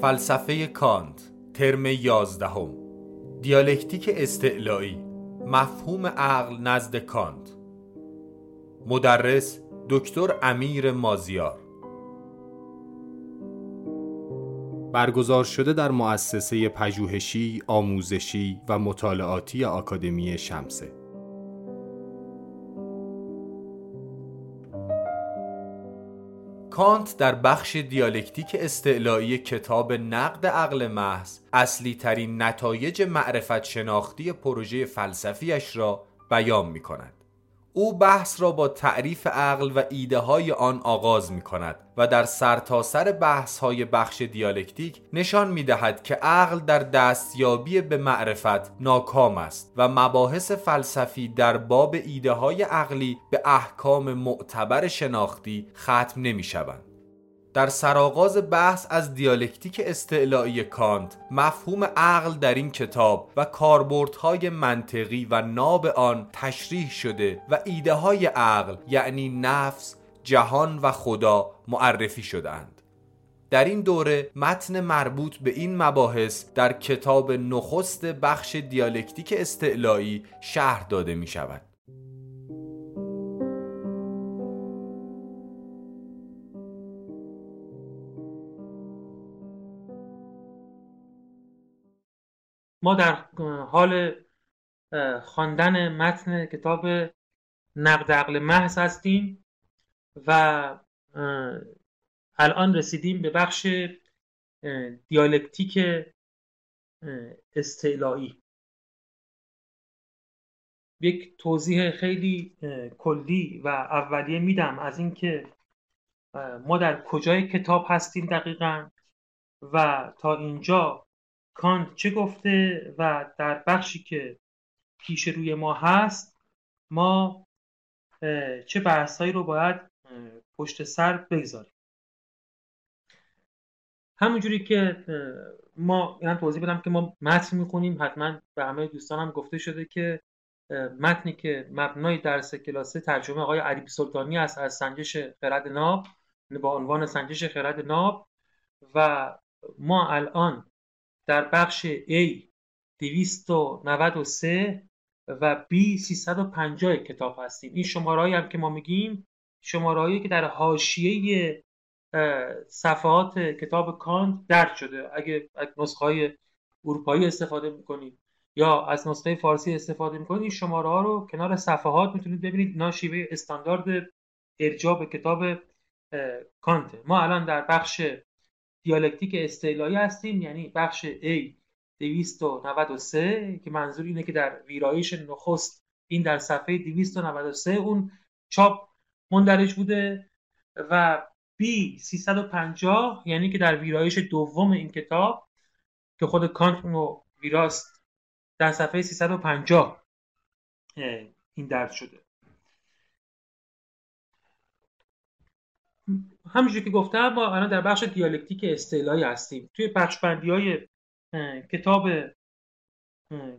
فلسفه کانت ترم یازدهم. دیالکتیک استعلایی مفهوم عقل نزد کانت. مدرس دکتر امیر مازیار. برگزار شده در مؤسسه پژوهشی، آموزشی و مطالعاتی آکادمی شمسه. کانت در بخش دیالکتیک استعلایی کتاب نقد عقل محض اصلی ترین نتایج معرفت شناختی پروژه فلسفیش را بیان می کند. او بحث را با تعریف عقل و ایده های آن آغاز می کند و در سرتاسر بحث های بخش دیالکتیک نشان می دهد که عقل در دستیابی به معرفت ناکام است و مباحث فلسفی در باب ایده های عقلی به احکام معتبر شناختی ختم نمی شوند. در سرآغاز بحث از دیالکتیک استعلایی کانت مفهوم عقل در این کتاب و کاربردهای منطقی و ناب آن تشریح شده و ایده های عقل یعنی نفس، جهان و خدا معرفی شدند. در این دوره متن مربوط به این مباحث در کتاب نخست بخش دیالکتیک استعلایی شهر داده می شود. ما در حال خواندن متن کتاب نقد عقل محض هستیم و الان رسیدیم به بخش دیالکتیک استعلایی. یک توضیح خیلی کلی و اولیه میدم از اینکه ما در کجای کتاب هستیم دقیقا و تا اینجا کانت چه گفته و در بخشی که پیش روی ما هست ما چه بحثهایی رو باید پشت سر بگذاریم. همونجوری که ما این توضیح بدم که ما متن می‌خونیم حتما به همه دوستانم گفته شده که متنی که مبنای درس کلاسه ترجمه آقای عریب سلطانی است از سنجش خرد ناب با عنوان سنجش خرد ناب و ما الان در بخش A 293 و B 350 کتاب هستیم. این شماره هم که ما میگیم شماره که در حاشیه صفحات کتاب کانت درد شده. اگه نسخه های اروپایی استفاده می‌کنید یا از نسخه فارسی استفاده می‌کنید این شماره ها رو کنار صفحات می‌تونید ببینید. اینا شیوه استاندارد ارجاع کتاب کانت. ما الان در بخش دیالکتیک استعلایی هستیم یعنی بخش A 293 که منظور اینه که در ویرایش نخست این در صفحه 293 اون چاپ مندرج بوده و B 350 یعنی که در ویرایش دوم این کتاب که خود کانت رو ویراست در صفحه 350 این درد شده. همینجور که گفتم ما الان در بخش دیالکتیک استعلایی هستیم. توی بخش بندی های کتاب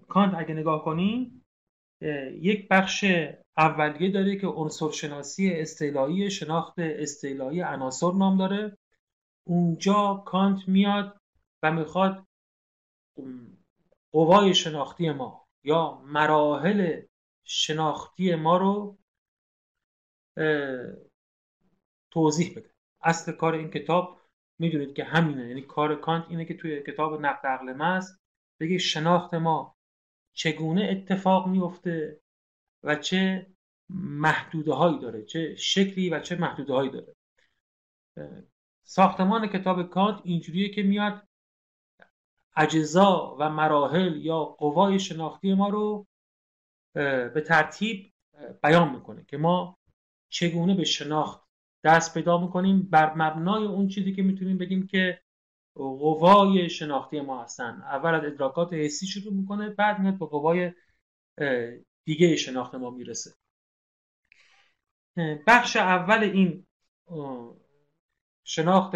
کانت اگه نگاه کنیم یک بخش اولیه داره که عنصرشناسی استعلایی شناخت استعلایی عناصر نام داره. اونجا کانت میاد و می‌خواد قوای شناختی ما یا مراحل شناختی ما رو توضیح بده. اصل کار این کتاب می‌دونید که همینه. یعنی کار کانت اینه که توی کتاب نقد عقل محض بگه شناخت ما چگونه اتفاق میفته و چه محدوده هایی داره چه شکلی و چه محدوده هایی داره. ساختمان کتاب کانت اینجوریه که میاد اجزا و مراحل یا قوای شناختی ما رو به ترتیب بیان می‌کنه که ما چگونه به شناخت دست پیدا می‌کنیم. بر مبنای اون چیزی که می‌تونیم بگیم که قوای شناختی ما هستن. اول از ادراکات حسی شروع می‌کنه بعد میاد به قوای دیگه شناخت ما می‌رسه. بخش اول این شناخت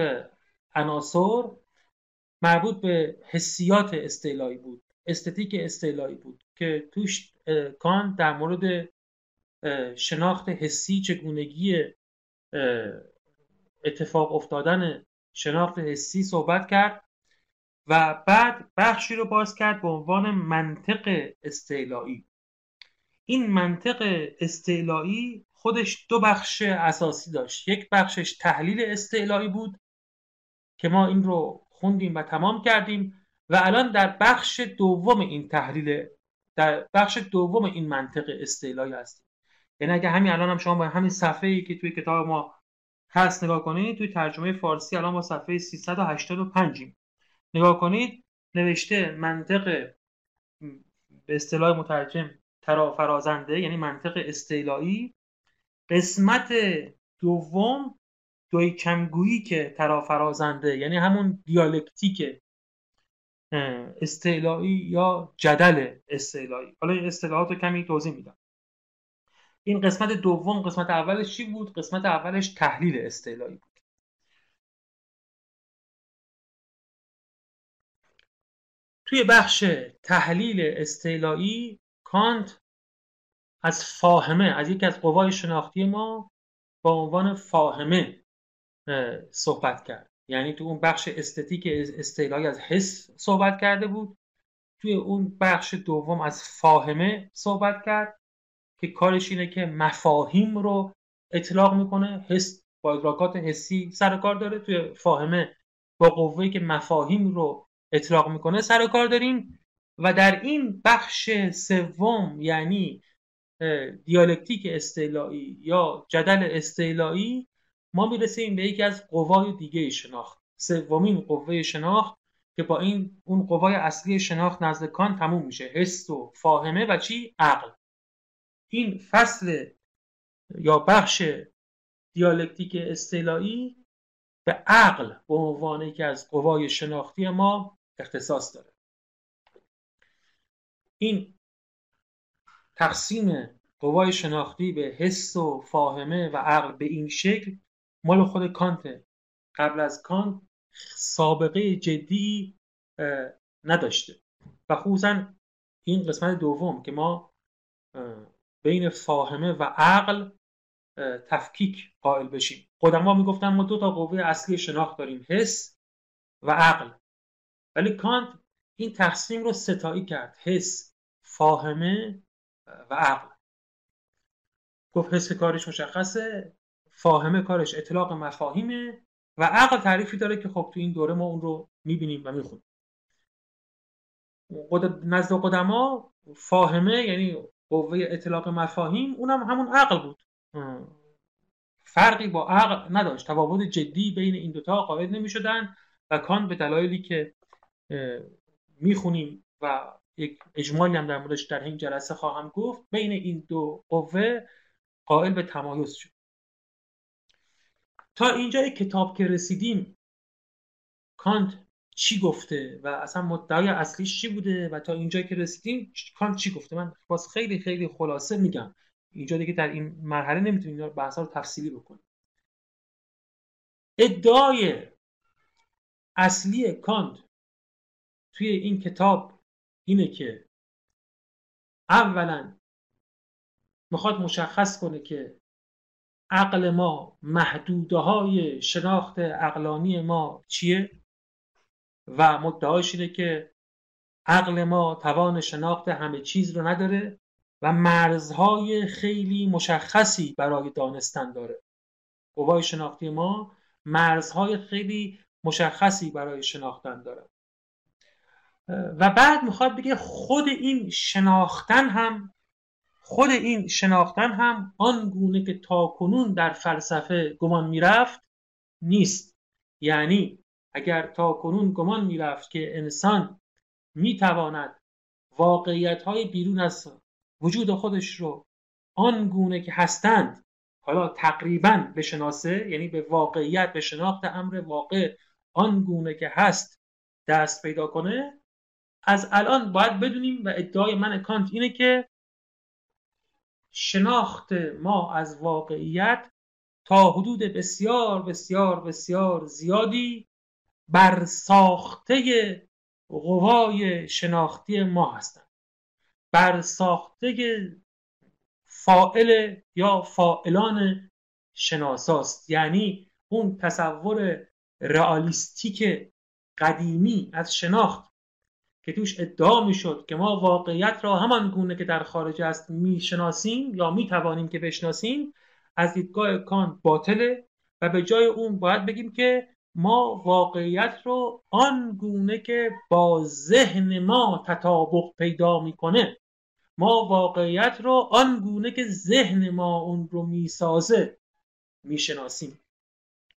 عناصر مربوط به حسیات استعلایی بود استتیک استعلایی بود که توش کان در مورد شناخت حسی چگونگی اتفاق افتادن شناخت حسی صحبت کرد و بعد بخشی رو باز کرد به عنوان منطق استعلایی. این منطق استعلایی خودش دو بخش اساسی داشت. یک بخشش تحلیل استعلایی بود که ما این رو خوندیم و تمام کردیم و الان در بخش دوم این تحلیل در بخش دوم این منطق استعلایی هستیم. یعنی اگه همین الان هم شما با همین صفحه ای که توی کتاب ما هست نگاه کنید توی ترجمه فارسی الان با صفحه 385 نگاه کنید نوشته منطق به اصطلاح مترجم فرازنده یعنی منطق استعلایی قسمت دوم دوی کمگویی که فرازنده یعنی همون دیالکتیک استعلایی یا جدل استعلایی حالا این اصطلاحات رو کمی توضیح میدم. این قسمت دوم قسمت اولش چی بود؟ قسمت اولش تحلیل استعلایی بود. توی بخش تحلیل استعلایی کانت از فاهمه از یکی از قوای شناختی ما با عنوان فاهمه صحبت کرد. یعنی تو اون بخش استتیک استعلایی از حس صحبت کرده بود. توی اون بخش دوم از فاهمه صحبت کرد. که کارش اینه که مفاهیم رو اطلاق می‌کنه حس با ادراکات حسی سر کار داره. توی فاهمه با قوهی که مفاهیم رو اطلاق می‌کنه سر کار داریم. و در این بخش سوم یعنی دیالکتیک استعلایی یا جدل استعلایی ما می‌رسیم به یکی از قوای دیگه شناخت. سومین قوه شناخت که با این اون قوای اصلی شناخت نزد کان تموم میشه. حس و فاهمه و چی؟ عقل. این فصل یا بخش دیالکتیک استعلایی به عقل به عنوان یکی از قوای شناختی ما اختصاص داره. این تقسیم قوای شناختی به حس و فاهمه و عقل به این شکل مال خود کانت. قبل از کانت سابقه جدی نداشته. و خصوصا این قسمت دوم که ما بین فاهمه و عقل تفکیک قائل بشیم. قدما می‌گفتن ما دو تا قوه اصلی شناخت داریم حس و عقل. ولی کانت این تقسیم رو ستایی کرد حس فاهمه و عقل. گفت حس کارش مشخصه فاهمه کارش اطلاق مفاهیمه و عقل تعریفی داره که خب تو این دوره ما اون رو می‌بینیم و می‌خونیم. نزد قدما فاهمه یعنی قوه اطلاق مفاهیم اونم همون عقل بود. فرقی با عقل نداشت. تفاوت جدی بین این دوتا قائل نمی شدن و کان به دلایلی که می‌خونیم و یک اجمالی هم در موردش در این جلسه خواهم گفت بین این دو قوه قائل به تمایز شد. تا اینجای کتاب که رسیدیم کانت چی گفته و اصلا مدعای اصلیش چی بوده و تا اینجا که رسیدیم کانت چی گفته؟ من باز خیلی خیلی خلاصه میگم. اینجا دیگه در این مرحله نمی‌تونیم بحثا رو تفصیلی بکنیم. ادعای اصلی کانت توی این کتاب اینه که اولا می‌خواد مشخص کنه که عقل ما محدوده های شناخت عقلانی ما چیه؟ و مدعاش اینه که عقل ما توان شناخت همه چیز رو نداره و مرزهای خیلی مشخصی برای دانستن داره. قوای شناختی ما مرزهای خیلی مشخصی برای شناختن داره. و بعد می‌خواد بگه خود این شناختن هم خود این شناختن هم آن گونه که تاکنون در فلسفه گمان می‌رفت نیست. یعنی اگر تاکنون گمان می‌رفت که انسان می‌تواند واقعیت های بیرون از وجود خودش رو آن گونه که هستند حالا تقریبا بشناسه یعنی به واقعیت به شناخت امر واقع آن گونه که هست دست پیدا کنه از الان باید بدونیم و ادعای من کانت اینه که شناخت ما از واقعیت تا حدود بسیار بسیار بسیار زیادی بر ساخته قوای شناختی ما هستند. بر ساخته فائل یا فائلان شناساست. یعنی اون تصور رئالیستیک قدیمی از شناخت که توش ادعا می‌شد که ما واقعیت را همان گونه که در خارج است می‌شناسیم یا می‌توانیم که بشناسیم از دیدگاه کانت باطله و به جای اون باید بگیم که ما واقعیت رو آن گونه که با ذهن ما تطابق پیدا می‌کنه ما واقعیت رو آن گونه که ذهن ما اون رو می‌سازه می‌شناسیم.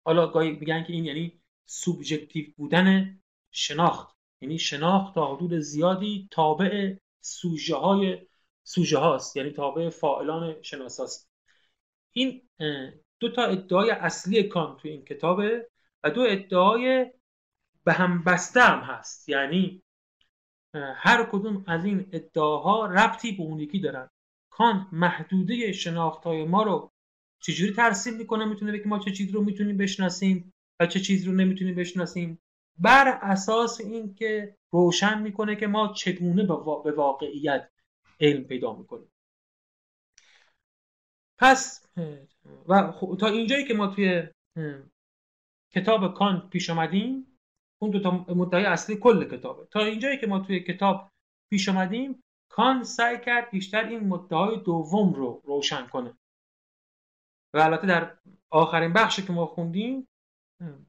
حالا گاهی میگن که این یعنی سوبژکتیو بودن شناخت. یعنی شناخت تا حدود زیادی تابع سوژه های سوژه هاست یعنی تابع فاعلان شناساست. این دو تا ادعای اصلی کانت توی این کتابه. و دو ادعای به هم بسته هم هست. یعنی هر کدوم از این ادعاها ربطی به اون یکی دارن. کانت محدوده شناخت های ما رو چجوری ترسیم می‌کنه؟ می‌تونه بگه ما چه چیز رو می‌تونیم بشناسیم و چه چیز رو نمی‌تونیم بشناسیم؟ بر اساس اینکه روشن می‌کنه که ما چگونه به واقعیت علم پیدا می‌کنیم. پس و تا اینجایی که ما توی کتاب کانت پیش آمدیم اون دو تا مدعای اصلی کل کتابه. تا اینجایی که ما توی کتاب پیش آمدیم کان سعی کرد بیشتر این مدعای دوم رو روشن کنه. و البته در آخرین بخشی که ما خوندیم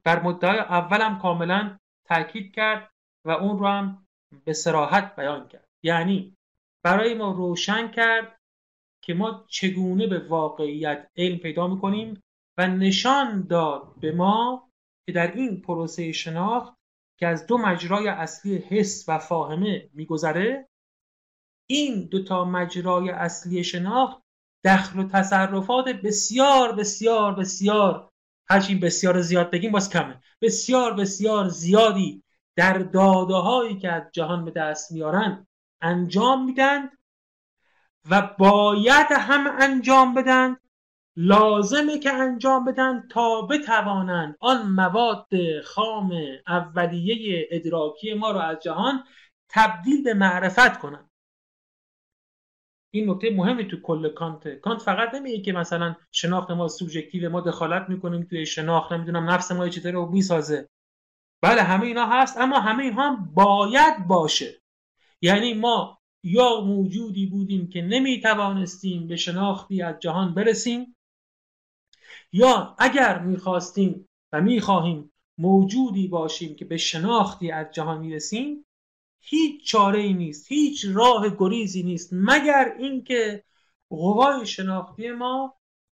بر مدعای اولم کاملا تاکید کرد و اون رو هم به سراحت بیان کرد. یعنی برای ما روشن کرد که ما چگونه به واقعیت علم پیدا می‌کنیم و نشان داد به ما که در این پروسه شناخت که از دو مجرای اصلی حس و فاهمه میگذره این دو تا مجرای اصلی شناخت دخل و تصرفات بسیار بسیار بسیار هرچی بسیار زیاد بگیم باز کمه بسیار بسیار زیادی در داده هایی که از جهان به دست میارن انجام میدن و باید هم انجام بدن لازمه که انجام بدن تا بتوانند آن مواد خام اولیه ادراکی ما رو از جهان تبدیل به معرفت کنن. این نکته مهمی تو کل کانت. کانت فقط نمیگه که مثلا شناخت ما سوبژکتیو ما دخالت می‌کنیم توی شناخت نمی‌دونم نفس ما چیزی رو می‌سازه. بله همه اینا هست اما همه اینها هم باید باشه. یعنی ما یا موجودی بودیم که نمی‌توانستیم به شناختی از جهان برسیم یا اگر می‌خواستیم و می‌خواهیم موجودی باشیم که به شناختی از جهان می‌رسیم هیچ چاره ای نیست هیچ راه گریزی نیست مگر اینکه قوای شناختی ما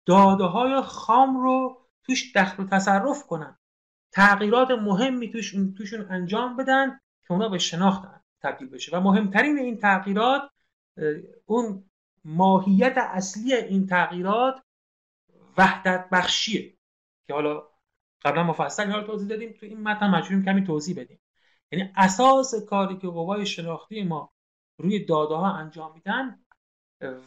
داده های خام رو توش دخل و تصرف کنن تغییرات مهمی توش توشون انجام بدن که اونا به شناخت تبدیل بشه. و مهمترین این تغییرات اون ماهیت اصلی این تغییرات وحدت بخشیه که حالا قبلا مفصل اینا توضیح دادیم تو این متن مجبوریم کمی توضیح بدیم. یعنی اساس کاری که قوای شناختی ما روی داده ها انجام میدن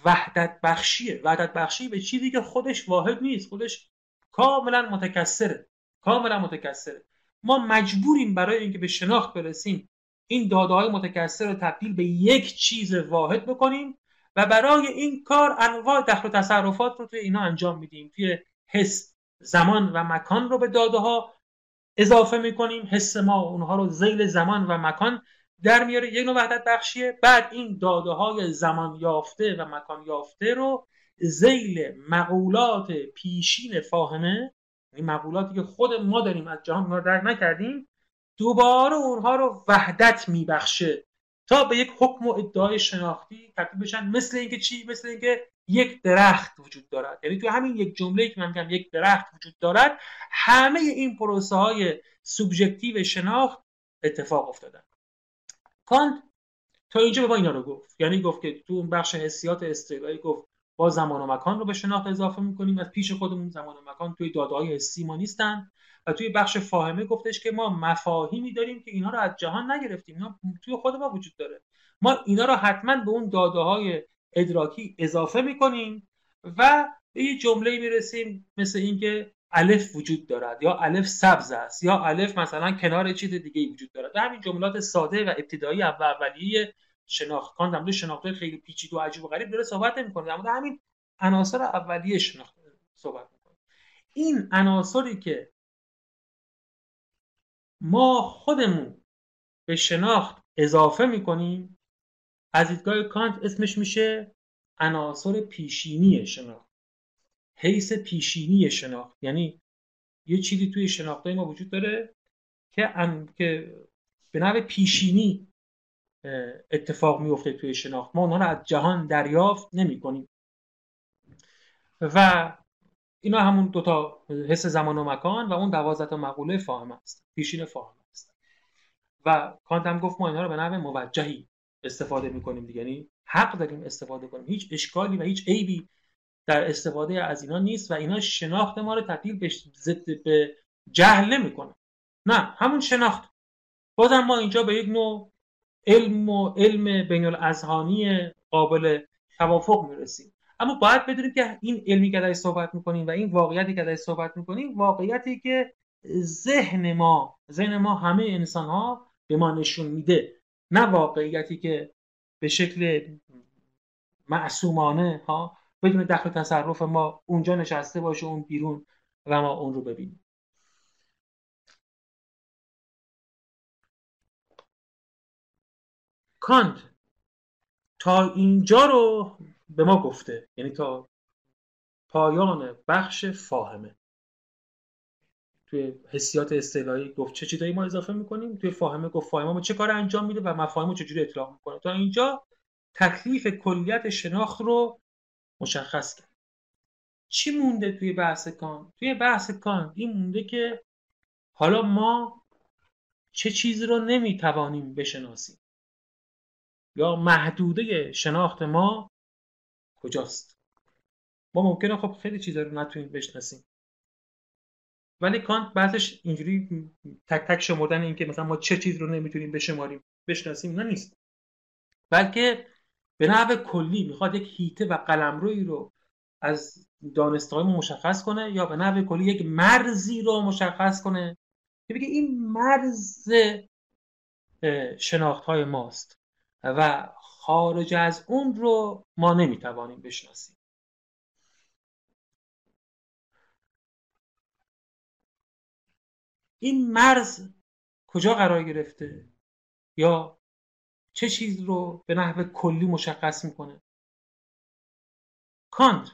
وحدت بخشیه وحدت بخشی به چیزی که خودش واحد نیست خودش کاملا متکثره. کاملا متکثره. ما مجبوریم برای اینکه به شناخت برسیم این داده های متکثر رو تبدیل به یک چیز واحد بکنیم و برای این کار انواع دخل و تصرفات رو توی اینا انجام میدیم. توی حس زمان و مکان رو به داده ها اضافه می‌کنیم. حس ما اونها رو زیل زمان و مکان در میاره. یک نوع وحدت بخشیه. بعد این داده های زمان یافته و مکان یافته رو زیل مقولات پیشین فاهمه. این مقولاتی که خود ما داریم از جهان ما درک نکردیم. دوباره اونها رو وحدت میبخشه. تا به یک حکم و ادعای شناختی تبدیل بشن. مثل اینکه چی؟ مثل اینکه یک درخت وجود دارد. یعنی تو همین یک جمله که من میگم یک درخت وجود دارد همه این پروسه های سوبژکتیو شناخت اتفاق افتادن. کانت تا اینجا به ما اینا رو گفت. یعنی گفت که تو اون بخش حسیات استعلایی گفت با زمان و مکان رو به شناخت اضافه می‌کنیم. از پیش خودمون زمان و مکان توی داده های حسی ما نیستن. و توی بخش فاهمه گفتش که ما مفاهیمی داریم که اینا رو از جهان نگرفتیم. اینا توی خود ما وجود داره. ما اینا رو حتما به اون داده های ادراکی اضافه می‌کنیم و به یه جمله می‌رسیم مثل اینکه الف وجود دارد یا الف سبز است یا الف مثلا کنار چیز دیگه وجود دارد. و همین جملات ساده و ابتدایی و اولیه شناخت کان در شناخت خیلی پیچیده و عجیب و غریب داره صحبت نمی‌کنه. در همین عناصر اولیه شناخت صحبت می‌کنه. این عناصری که ما خودمون به شناخت اضافه می‌کنیم. از دیدگاه کانت اسمش میشه عناصر پیشینی شناخت. حیث پیشینی شناخت. یعنی یه چیزی توی شناخته ما وجود داره که, که به نوع پیشینی اتفاق میفته توی شناخت. ما اونها رو از جهان دریافت نمی کنیم و اینا همون دوتا حس زمان و مکان و اون دوازده تا مقوله فاهم است. پیشین فاهم است. و کانت هم گفت ما اینها رو به نوع موجهی استفاده می‌کنیم دیگه. یعنی حق داریم استفاده کنیم. هیچ اشکالی و هیچ عیبی در استفاده از اینا نیست و اینا شناخت ما رو تبدیل به ضد به جهل نمی‌کنه. نه همون شناخت. بازم ما اینجا به یک نوع علم و علم بین الازهانی قابل توافق می‌رسیم. اما باید بدونیم که این علمی که ازش صحبت می‌کنیم و این واقعیتی که ازش صحبت می‌کنیم واقعیتی که ذهن ما ذهن ما همه انسان ها به ما نشون میده. نه واقعیتی که به شکل معصومانه ها بدون دخل تصرف ما اونجا نشسته باشه اون بیرون و ما اون رو ببینیم. کانت تا اینجا رو به ما گفته. یعنی تا پایان بخش فاهمه. توی حسیات اصطلاحی گفت چه چیزایی ما اضافه می‌کنیم؟ توی فاهمه گفت فاهمه ما چه کار انجام میده و مفاهیم رو چجوری اطلاق می‌کنه. تا اینجا تکلیف کلیت شناخت رو مشخص کرد. چی مونده توی بحث کان؟ توی بحث کان این مونده که حالا ما چه چیزی رو نمی‌توانیم بشناسیم. یا محدوده شناخت ما کجاست؟ ما ممکنه خب خیلی چیزا رو نتونیم بشناسیم. ولی کانت بعضش اینجوری تک تک شمردن این که مثلا ما چه چیز رو نمی‌تونیم بشماریم بشناسیم نه نیست. بلکه به نحو کلی می‌خواد یک هیته و قلمرویی رو از دانستهای مشخص کنه یا به نحو کلی یک مرزی رو مشخص کنه که بگه این مرز شناخت های ماست. و خارج از اون رو ما نمی‌توانیم بشناسیم. این مرز کجا قرار گرفته؟ یا چه چیز رو به نحو کلی مشخص می‌کنه؟ کانت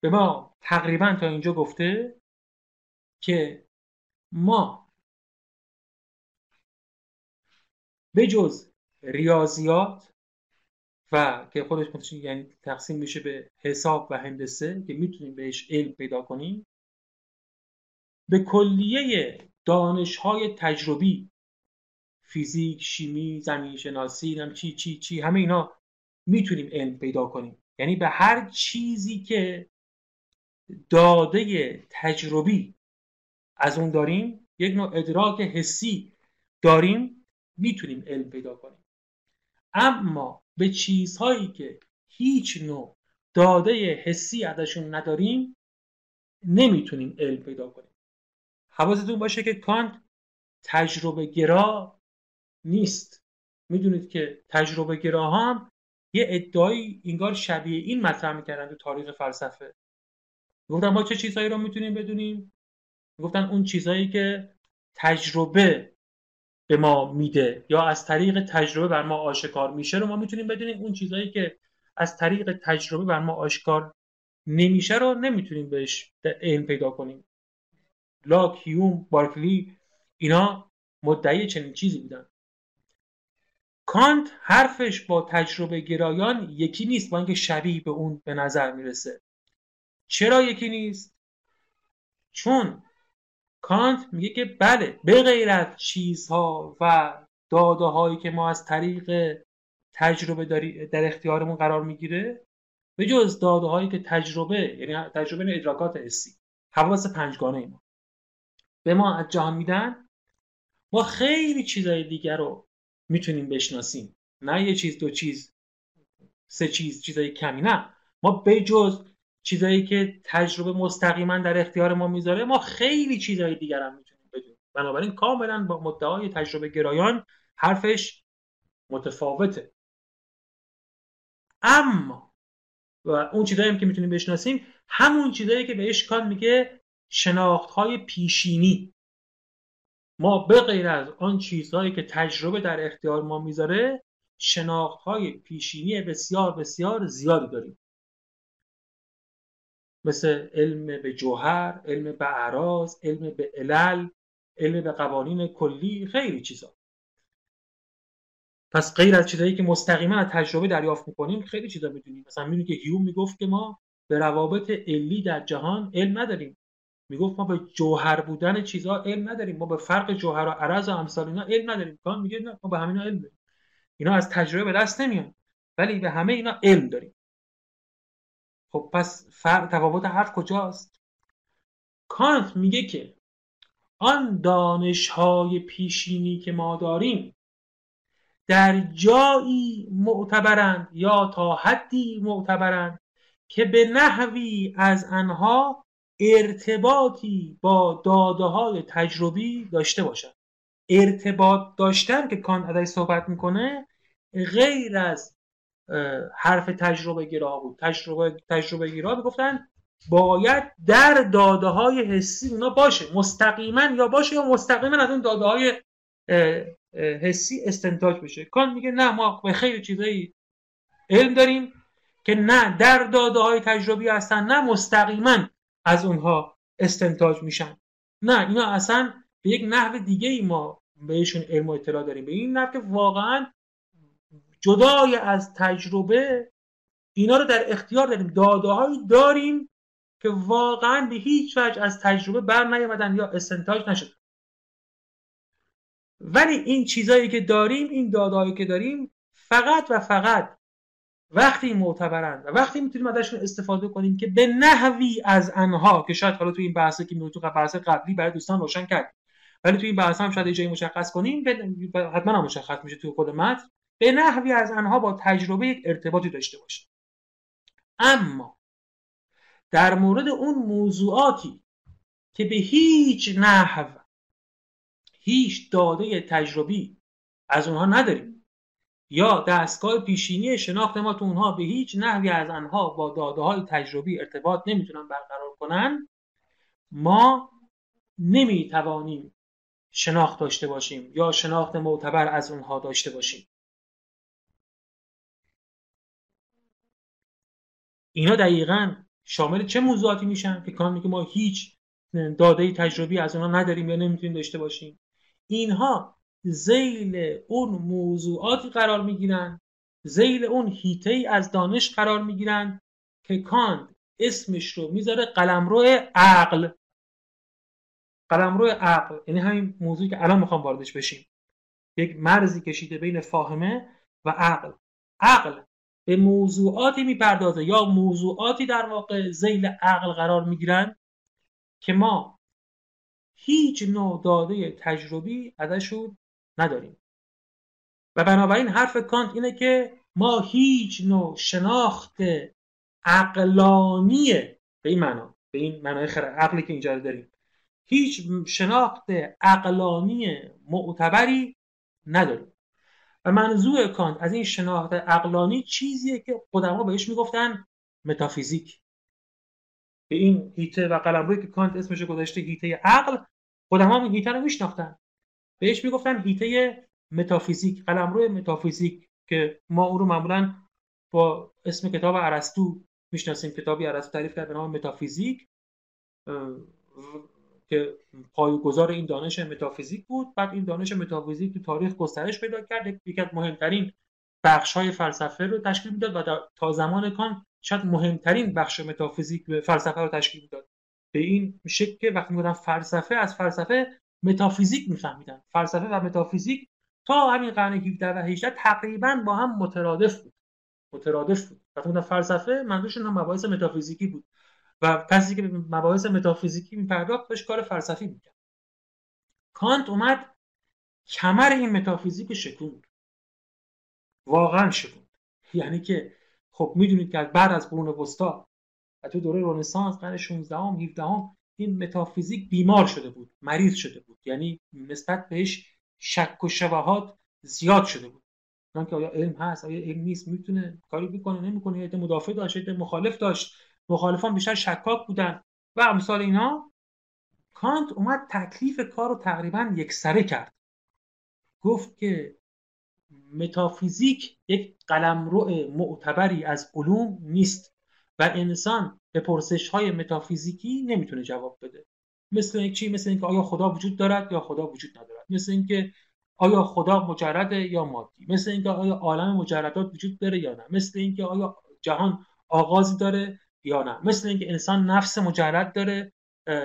به ما تقریبا تا اینجا گفته که ما به جز ریاضیات و که خودش یعنی تقسیم میشه به حساب و هندسه که می‌تونیم بهش علم پیدا کنیم. به کلیه دانش های تجربی فیزیک شیمی زمین شناسی چی چی چی همه اینا می‌تونیم علم پیدا کنیم. یعنی به هر چیزی که داده تجربی از اون داریم یک نوع ادراک حسی داریم می‌تونیم علم پیدا کنیم. اما به چیزهایی که هیچ نوع داده حسی ازشون نداریم نمی‌تونیم علم پیدا کنیم. حواستون باشه که کانت تجربه گرا نیست. می‌دونید که تجربه گرا هم یه ادعای انگار شبیه این مطرح می‌کردن تو تاریخ فلسفه. گفتن ما چه چیزهایی رو می‌تونیم بدونیم؟ گفتن اون چیزهایی که تجربه به ما میده یا از طریق تجربه بر ما آشکار میشه رو ما می‌تونیم بدونیم اون چیزهایی که از طریق تجربه بر ما آشکار نمیشه رو نمی‌تونیم بهش علم پیدا کنیم. لاک هیوم بارکلی اینا مدعی چنین چیزی بودن. کانت حرفش با تجربه گرایان یکی نیست با اینکه شبیه به اون به نظر می‌رسه. چرا یکی نیست؟ چون کانت میگه که بله به غیر از چیزها و داده هایی که ما از طریق تجربه داری در اختیارمون قرار می‌گیره به جز داده هایی که تجربه یعنی تجربه ادراکات حسی حواس پنجگانه ما. به ما از جهان میدن. ما خیلی چیزهای دیگر رو می‌تونیم بشناسیم. نه یه چیز دو چیز سه چیز چیزای کمی نه. ما به جز چیزایی که تجربه مستقیما در اختیار ما می‌ذاره ما خیلی چیزهای دیگر هم می‌تونیم بدونیم. بنابراین کاملا با مدعای تجربه گرایان حرفش متفاوته. اما و اون چیزایی که می‌تونیم بشناسیم همون چیزایی که بهش کان میگه شناخت های پیشینی. ما به غیر از آن چیزهایی که تجربه در اختیار ما می‌ذاره شناخت های پیشینی بسیار بسیار زیادی داریم. مثل علم به جوهر، علم به اعراض، علم به علل، علم به قوانین کلی، خیلی چیزا. پس غیر از چیزایی که مستقیما از تجربه دریافت می‌کنیم خیلی چیزا می‌دونیم. مثلا می‌دونیم که هیوم می‌گفت که ما به روابط علی در جهان علم نداریم. می‌گفت ما به جوهر بودن چیزها علم نداریم. ما به فرق جوهر و عرض و امثال اینا علم نداریم. کان میگه نه ما به همینا علم داریم. اینا از تجربه به دست نمیان. ولی به همه اینا علم داریم. خب پس فرق تفاوت حرف کجاست؟ کانت میگه که آن دانش های پیشینی که ما داریم در جایی معتبرند یا تا حدی معتبرند که به نحوی از آنها ارتباطی با داده های تجربی داشته باشد ارتباط داشتن که کانت ازش صحبت می‌کنه غیر از حرف تجربه گرا بود. تجربه تجربه گرا می‌گفتن باید در داده های حسی اونا باشه. مستقیما یا باشه یا مستقیما از اون داده های حسی استنتاج بشه. کان میگه نه ما به خیلی چیزایی علم داریم که نه در داده های تجربی هستن نه مستقیما از اونها استنتاج میشن. نه اینا اصلا به یک نحو دیگه ای ما بهشون علم و اطلاع داریم. به این نحو که واقعا جدای از تجربه اینا رو در اختیار داریم. داده داریم که واقعا به هیچ وجه از تجربه بر نیامدن یا استنتاج نشد. ولی این چیزایی که داریم این دادهایی که داریم فقط و فقط وقتی معتبرند و وقتی می‌تونیم ازشون استفاده کنیم که به نحوی از انها که شاید حالا تو این بحثی که تو بحث قبلی برای دوستان روشن کرد ولی تو این بحث هم شاید جایی مشخص کنیم حتما هم مشخص میشه تو خود متن. به نحوی از انها با تجربه یک ارتباطی داشته باشه اما در مورد اون موضوعاتی که به هیچ نحو هیچ داده تجربی از اونها نداریم یا دستگاه پیشینی شناخت ما تو اونها به هیچ نحوی از آنها با داده های تجربی ارتباط نمی‌تونن برقرار کنن ما نمی‌توانیم شناخت داشته باشیم یا شناخت معتبر از اونها داشته باشیم. اینا دقیقا شامل چه موضوعاتی میشن که کان میگه ما هیچ داده تجربی از اونها نداریم یا نمی‌تونیم داشته باشیم؟ اینها زیل اون موضوعاتی قرار می‌گیرن زیل اون هیته ای از دانش قرار می‌گیرن که کانت اسمش رو می‌ذاره قلمرو عقل. قلمرو عقل یعنی همین موضوعی که الان می‌خوام واردش بشیم. یک مرزی کشیده بین فاهمه و عقل. عقل به موضوعاتی می‌پردازه یا موضوعاتی در واقع زیل عقل قرار می‌گیرن که ما هیچ نوع داده تجربی ازشون نداریم. و بنابراین حرف کانت اینه که ما هیچ نوع شناخت عقلانی به این معنا به این معنای عقلی که اینجا داریم هیچ شناخت عقلانی معتبری نداریم. و منظور کانت از این شناخت عقلانی چیزیه که قدما بهش می‌گفتن متافیزیک. به این حیطه و قلمروی که کانت اسمش گذاشته حیطه عقل قدما این حیطه رو میشناختن بهش می‌گفتن حیطه متافیزیک قلمرو متافیزیک که ما او رو معمولا با اسم کتاب ارسطو می‌شناسیم کتابی ارسطو تعریف کرد به نام متافیزیک. که پایه‌گذار این دانش متافیزیک بود. بعد این دانش متافیزیک تو تاریخ گسترش پیدا کرد. یکی از مهمترین بخش های فلسفه رو تشکیل می‌داد و تا زمان کانت شاید مهمترین بخش متافیزیک فلسفه رو تشکیل می‌داد به این شکل که وقتی می‌گفتن فلسفه از فلسفه متافیزیک میفهمیدن فلسفه و متافیزیک تا همین قرن 17 و 18 تقریبا با هم مترادف بود. مترادف بود. وقتی فلسفه منظورشون هم مباحث متافیزیکی بود. و کسی که مباحث متافیزیکی میپرداخت داشت کار فلسفی می‌کرد. کانت اومد کمر این متافیزیک شکوند. واقعا شکوند. یعنی که خب می‌دونید که بعد از قرون وسطا و تو دوره رنسانس قرن 16 هم 17 هم این متافیزیک بیمار شده بود مریض شده بود. یعنی نسبت بهش شک و شبهات زیاد شده بود. نه که آیا علم هست آیا علم نیست می‌تونه کاری بکنه نمی‌کنه یا مدافع داشت یا مخالف داشت. مخالفان بیشتر شکاک بودن. و امثال اینا کانت اومد تکلیف کار رو تقریبا یکسره کرد. گفت که متافیزیک یک قلمرو معتبری از علوم نیست و انسان به پرسش های متافیزیکی نمی‌تونه جواب بده. مثل این چی؟ مثل اینکه آیا خدا وجود دارد یا خدا وجود ندارد؟ مثل اینکه آیا خدا مجرده یا مادی؟ مثل اینکه آیا عالم مجردات وجود داره یا نه؟ مثل اینکه آیا جهان آغازی داره یا نه. مثل اینکه انسان نفس مجرد داره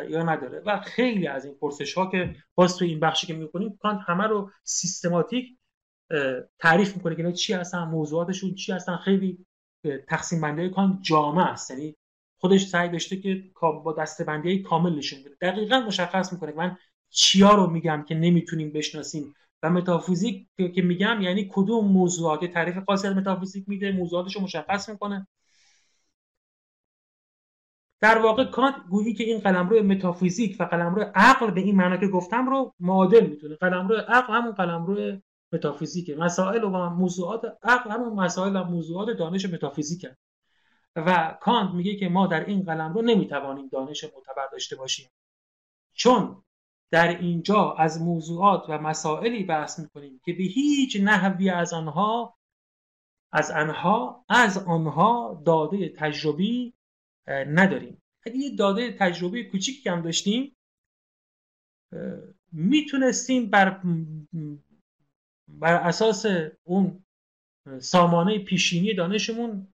یا نداره. و خیلی از این پرسش ها که باز تو این بخشی که می‌کنیم کانت همه رو سیستماتیک تعریف می‌کنه که چی هستن موضوعاتشون چی هستن. خیلی تقسیم بندی کانت جامع است. یعنی خودش سعی داشته که با دستبندی کامل نشون بده. دقیقا مشخص می‌کنه من چیا رو میگم که نمی‌تونیم بشناسیم. و متافیزیک که میگم یعنی کدوم موضوعات تعریف خاصی از متافیزیک میده موضوعاتش رو مشخص می‌کنه. در واقع کانت گویی که این قلمرو متافیزیک و قلمرو عقل به این معنا که گفتم رو معادل می‌تونه. قلمرو عقل همون قلمرو متافیزیکه. مسائل و موضوعات عقل همون مسائل و موضوعات دانش متافیزیکه. و کانت میگه که ما در این قلم رو نمی‌توانیم دانش معتبر داشته باشیم. چون در اینجا از موضوعات و مسائلی بحث می‌کنیم که به هیچ نحوی از آنها از آنها از آنها داده تجربی نداریم. اگه یه داده تجربی کوچیکی هم داشتیم می‌تونستیم بر بر اساس اون سامانه پیشینی دانشمون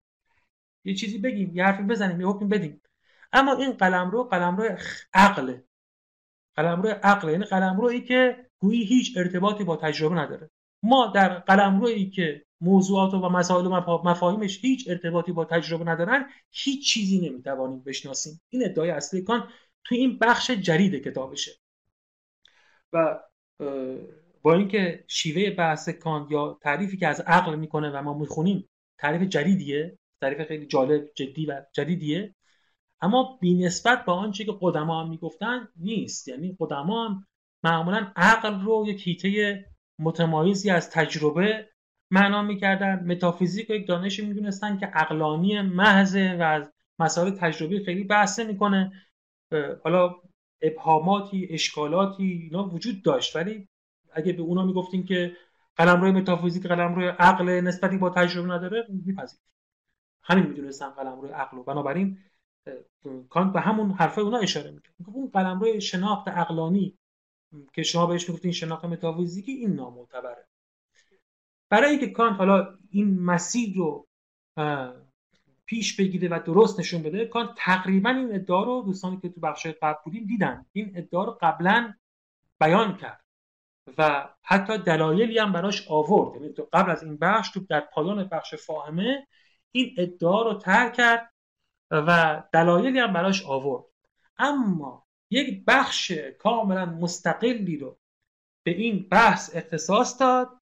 یه چیزی بگیم یه حرفی بزنیم یه حکم بدیم. اما این قلمرو قلمرو عقله قلمرو عقل یعنی قلمرویی که گویی هیچ ارتباطی با تجربه نداره. ما در قلمرویی که موضوعات و مسائل و مفاهیمش هیچ ارتباطی با تجربه ندارن هیچ چیزی نمی‌توانیم بشناسیم. این ادعای اصلی کان توی این بخش جدید کتابشه. و با اینکه شیوه بحث کان یا تعریفی که از عقل می‌کنه و ما می‌خونیم تعریف جدیدیه تعریف خیلی جالب جدی و جدیدیه اما بی نسبت با آنچه که قدما هم می‌گفتن نیست. یعنی قدما هم معمولا عقل رو یک هیته متمایزی از تجربه معنا می‌کردن. متافیزیک و یک دانشی می‌دونستن که عقلانی محضه و از مسائل تجربی خیلی بحثه می‌کنه حالا ابهاماتی اشکالاتی اینا وجود داشت. ولی اگه به اونا می‌گفتیم که قلمرو متافیزیک قلمرو عقل نسبتی با تجربه نداره میپذیر همین می‌دونستن قلمرو عقل و بنابراین کانت به همون حرفای اونا اشاره می‌کنه اون قلمرو شناخت عقلانی که شما بهش می‌گفتین شناخت متافیزیکی این نامعتبره. برای اینکه کانت حالا این مسیر رو پیش بگیره و درست نشون بده کانت تقریبا این ادعا رو دوستانی که تو بخش قبل بودیم دیدن. این ادعا رو قبلا بیان کرد و حتی دلایلی هم براش آورد. یعنی تو قبل از این بخش تو در پایان بخش فاهمه این ادعا رو ترک کرد و دلایلی هم براش آورد. اما یک بخش کاملا مستقلی رو به این بحث اختصاص داد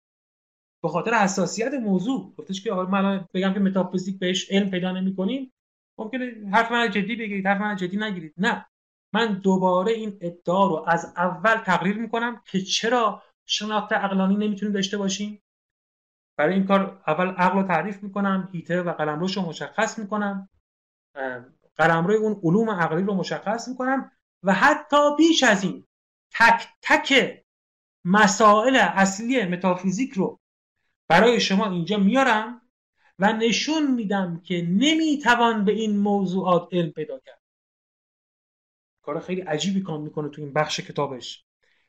به خاطر حساسیت موضوع. گفتش که من بگم که متافیزیک بهش علم پیدا نمی کنیم ممکنه حرف من جدی بگیرید حرف من جدی نگیرید. نه. من دوباره این ادعا رو از اول تقریر می‌کنم که چرا شناخت عقلانی نمی‌تونیم داشته باشیم. برای این کار اول عقل رو تعریف می‌کنم هیته و قلمروش رو مشخص می‌کنم. قلمرو اون علوم عقلی رو مشخص می‌کنم و حتی بیش از این تک تک مسائل اصلی متافیزیک رو برای شما اینجا میارم و نشون میدم که نمی‌توان به این موضوعات علم پیدا کرد. کار خیلی عجیبی کار می‌کنه تو این بخش کتابش.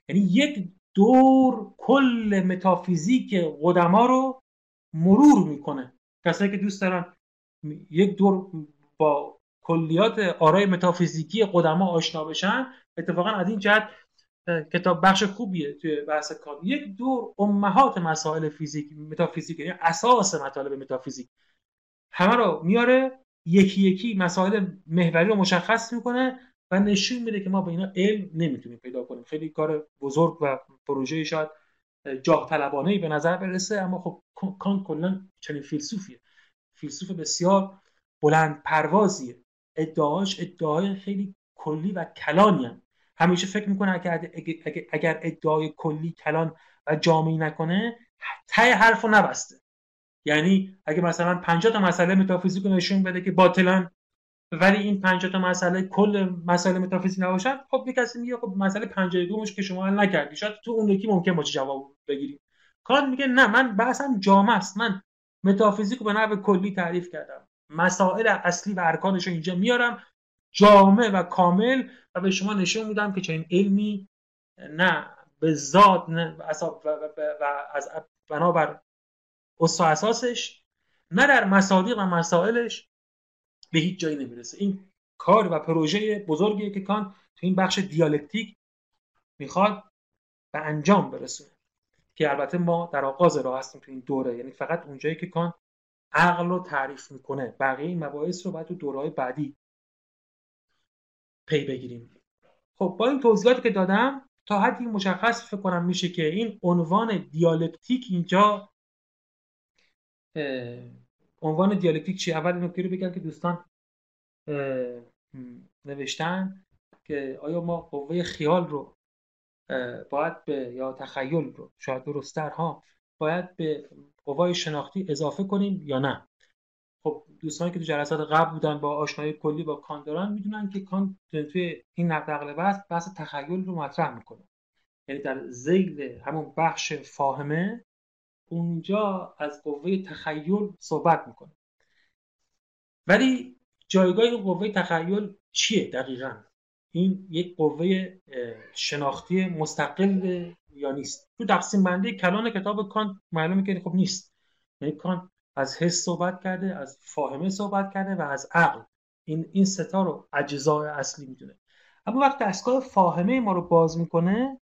یعنی یک دور کل متافیزیک قدما رو مرور می‌کنه. کسایی که دوست دارن یک دور با کلیات آرای متافیزیکی قدما آشنا بشن اتفاقا از این جهت کتاب بخش خوبیه توی بحث کان یک دور امهات مسائل فیزیک متافیزیک یعنی اساس مطالب متافیزیک. همه رو میاره یکی یکی مسائل محوری رو مشخص می‌کنه و نشون میده که ما به اینا علم نمی‌تونیم پیدا کنیم. خیلی کار بزرگ و پروژه شاید جاه طلبانه به نظر برسه اما خب کان کلا چنین فیلسوفیه. فیلسوف بسیار بلند پروازیه ادعاش ادعای خیلی کلی و کلانی. همیشه فکر می‌کنه اگر, اگر ادعای کلی کلان و جامعی نکنه ته حرف رو نبسته. یعنی اگه مثلا 50 تا مسئله متافیزیک نشون بده که باطلن ولی این 50 تا مسئله کل مسائل متافیزیک نباشن خب یک کسی میگه خب مسئله 52 که شما حل نکردی شاید تو اون یکی ممکن باشه جواب بگیریم کان میگه نه من بحثم جامع است. من متافیزیک رو به نحو کلی تعریف کردم. مسائل اصلی و ارکانش رو اینجا میارم. جامع و کامل و به شما نشون میدم که چنین علمی نه به ذات نه و از بنابر اصلا اساسش نه در مصادیق و مسائلش به هیچ جایی نمی‌رسه. این کار و پروژه بزرگیه که کان تو این بخش دیالکتیک می‌خواد به انجام برسونه که البته ما در آغاز راه هستیم تو این دوره. یعنی فقط اونجایی که کان عقل رو تعریف می‌کنه. بقیه این مباحث رو باید تو دورهای بعدی پی بگیریم. خب با این توضیحاتی که دادم تا حدی مشخص فکر کنم میشه که این عنوان دیالکتیک اینجا عنوان دیالکتیک چی؟ اول نکته رو بگم که دوستان نوشتن که آیا ما قوه خیال رو باید به یا تخیل رو شاید درستتر ها باید به قوای شناختی اضافه کنیم یا نه؟ خب دوستانی که تو جلسات قبل بودن با آشنایی کلی با کان دارن می‌دونن که کان توی این نقد عقل بحث بحث تخیل رو مطرح می‌کنه. یعنی در زیل همون بخش فاهمه اونجا از قوه تخیل صحبت می‌کنه. ولی جایگاه قوه تخیل چیه دقیقا؟ این یک قوه شناختی مستقل یا نیست؟ تو تقسیم بندی کلان کتاب کانت معلومه که خب نیست. یعنی کانت از حس صحبت کرده از فاهمه صحبت کرده و از عقل. این این ستا رو اجزای اصلی می‌دونه. اما وقتی دستگاه فاهمه ما رو باز می‌کنه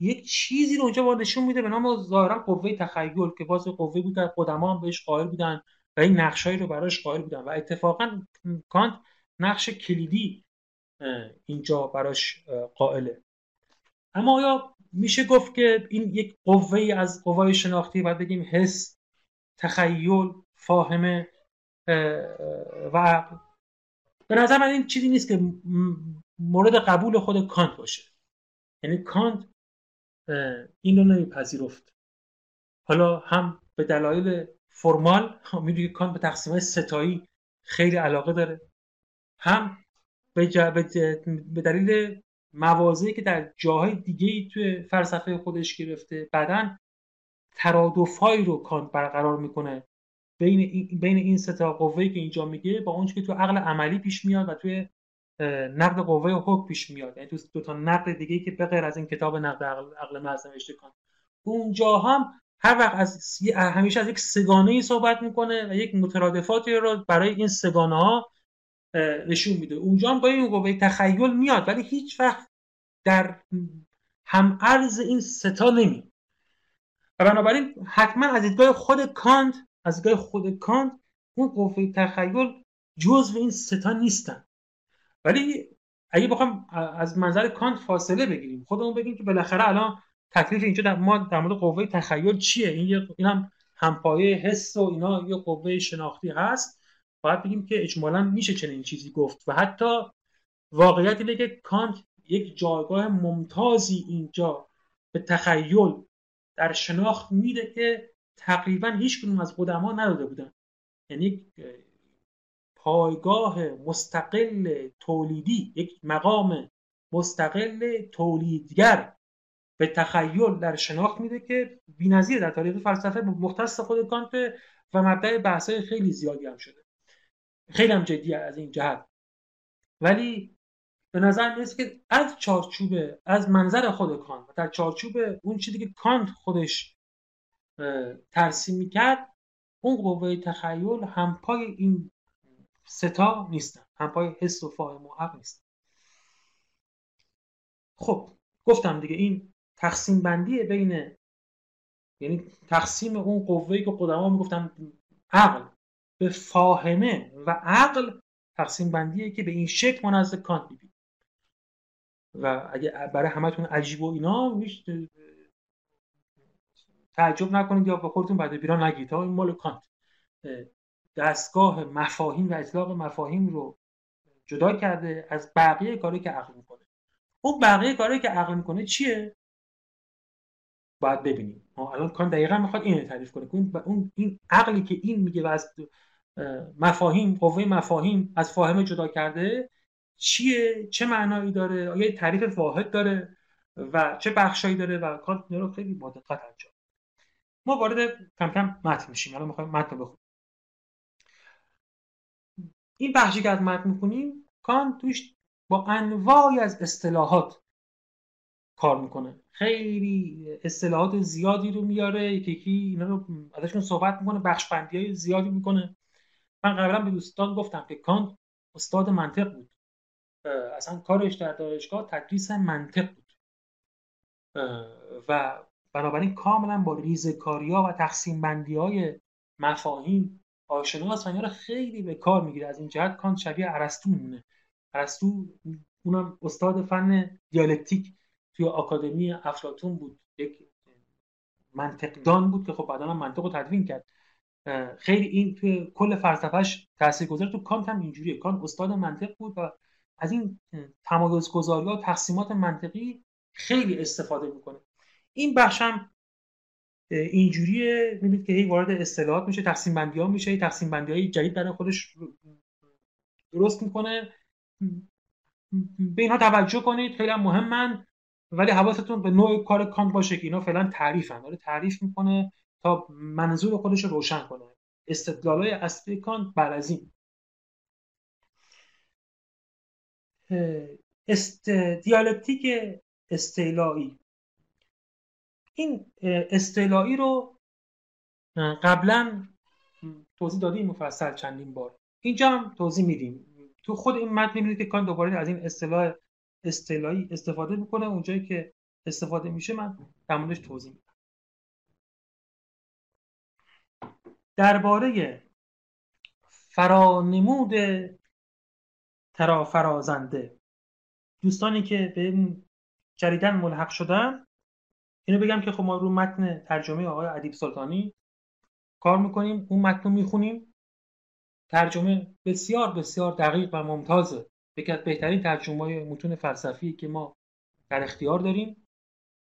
یک چیزی رو اونجا با نشون میده به نام ظاهرا قوه تخیل که باز قوه بود که قدما هم بهش قائل بودن و این نقشایی رو براش قائل بودن. و اتفاقا کانت نقش کلیدی اینجا براش قائله. اما آیا میشه گفت که این یک قوه از قوای شناختی باید بگیم حس تخیل فاهمه و عقل. به نظر من این چیزی نیست که مورد قبول خود کانت باشه. یعنی کانت این رو نمیپذیرفت. حالا هم به دلایل فرمال می‌دونی کانت به تقسیم ستایی خیلی علاقه داره. هم به, به دلیل موازهی که در جاهای دیگه ای توی فلسفه خودش گرفته بعدا ترادفهایی رو کانت برقرار می‌کنه. بین این بین این سه قوه که اینجا میگه با اونچه که تو عقل عملی پیش میاد و توی نقد قوه حکم پیش میاد. یعنی تو دو تا نقد دیگه که به غیر از این کتاب نقد عقل, عقل محض نوشته کن اونجا هم هر وقت از همیشه از یک سگانه ای صحبت می‌کنه و یک مترادفاتی رو برای این سگانه ها نشون میده. اونجا هم با این قوه تخیل میاد ولی هیچ وقت در هم عرض این ستا نمی و بنابراین حتما از دیدگاه خود کانت از دیدگاه خود کانت اون قوه تخیل جزو این ستا نیستن. ولی اگه بخوام از منظر کانت فاصله بگیریم خودمون بگیم که بالاخره الان تکلیف اینجا در ما در مورد قوه تخیل چیه؟ این این هم همپایه حس و اینا یه قوه شناختی هست. باید بگیم که اجمالا میشه چنین چیزی گفت و حتی واقعیت اینه که کانت یک جایگاه ممتازی اینجا به تخیل در شناخت میده که تقریبا هیچ کنون از قدما نداده بودن. یعنی پایگاه مستقل تولیدی یک مقام مستقل تولیدگر به تخیل در شناخت میده که بی‌نظیر در تاریخ فلسفه مختص خود کانت و مبدع بحث‌های خیلی زیادی هم شده. خیلی هم جدی از این جهت. ولی به نظر می‌رسه که از چارچوب از منظر خود کانت و در چارچوب اون چیزی که کانت خودش ترسیم می‌کرد اون قوه تخیل هم پای این ستا نیستن. هم پای حس و فاهم و عقل نیستن. خب گفتم دیگه این تقسیم بندی بین یعنی تقسیم اون قوه‌ای که قدما می‌گفتن عقل به فاهمه و عقل تقسیم بندیه که به این شکل ما نزد کانت و اگه برای همتون عجیب و اینا تعجب نکنید یا به خودتون بعد بیران نگید این مال کانت. دستگاه مفاهیم و اطلاق مفاهیم رو جدا کرده از بقیه کاری که عقل می‌کنه. اون بقیه کاری که عقل می‌کنه چیه؟ باید ببینیم. الان کان دقیقا می‌خواد اینو تعریف کنه اون اون این عقلی که این میگه و از مفاهیم قوه مفاهیم از فاهمه جدا کرده چیه؟ چه معنایی داره؟ آیا تعریف واحد داره؟ و چه بخشایی داره؟ و کانت رو خیلی با دقت انجام ما وارد کم کم متن میشیم. الان می‌خوایم متن بخونیم. این بخشی که از متن می‌کنیم کانت توش با انواعی از اصطلاحات کار می‌کنه. خیلی اصطلاحات زیادی رو میاره. یکی یکی اینا رو ازشون صحبت می‌کنه. بخش های زیادی می‌کنه. من قبلا به دوستان گفتم که کانت استاد منطق بود. اصلا کارش در دانشگاه تدریس منطق بود. و بنابراین کاملا با ریزکاریا و تقسیم بندی های مفاهیم آشناست و اینا رو خیلی به کار می‌گیره. از این جهت کانت شبیه ارسطو میمونه. ارسطو اونم استاد فن دیالکتیک توی آکادمی افلاتون بود. یک منطقدان بود که خب بعدا منطق رو تدوین کرد. خیلی این توی کل فلسفهش تاثیرگذار. تو کانت هم اینجوریه. کانت استاد منطق بود و از این تمایزگذاری و تقسیمات منطقی خیلی استفاده می‌کنه. این بخش هم اینجوریه می‌بینید که هی وارد اصطلاحات میشه تقسیم بندی ها میشه تقسیم بندی های جدید برای خودش درست می‌کنه. به اینها توجه کنید خیلی هم مهمن ولی حواستون به نوع کار کانت باشه که اینا فعلا تعریفن. داره تعریف می‌کنه تا منظور خودش رو روشن کنه. استدلال های اصلی کانت بر از است دیالکتیک استعلایی. این استعلایی رو قبلا توضیح دادیم مفصل چندین بار. اینجا هم توضیح میدیم. تو خود این متن می‌بینید که کان دوباره از این اصطلاح استعلایی استفاده می‌کنه. اونجایی که استفاده میشه من در موردش توضیح میدم. درباره فرانمود ترافرازنده دوستانی که به جریدن ملحق شدن اینو بگم که خب ما رو متن ترجمه آقای ادیب سلطانی کار می‌کنیم اون متن رو می‌خونیم. ترجمه بسیار بسیار دقیق و ممتازه. یکی از بهترین ترجمه های متون فلسفی که ما در اختیار داریم.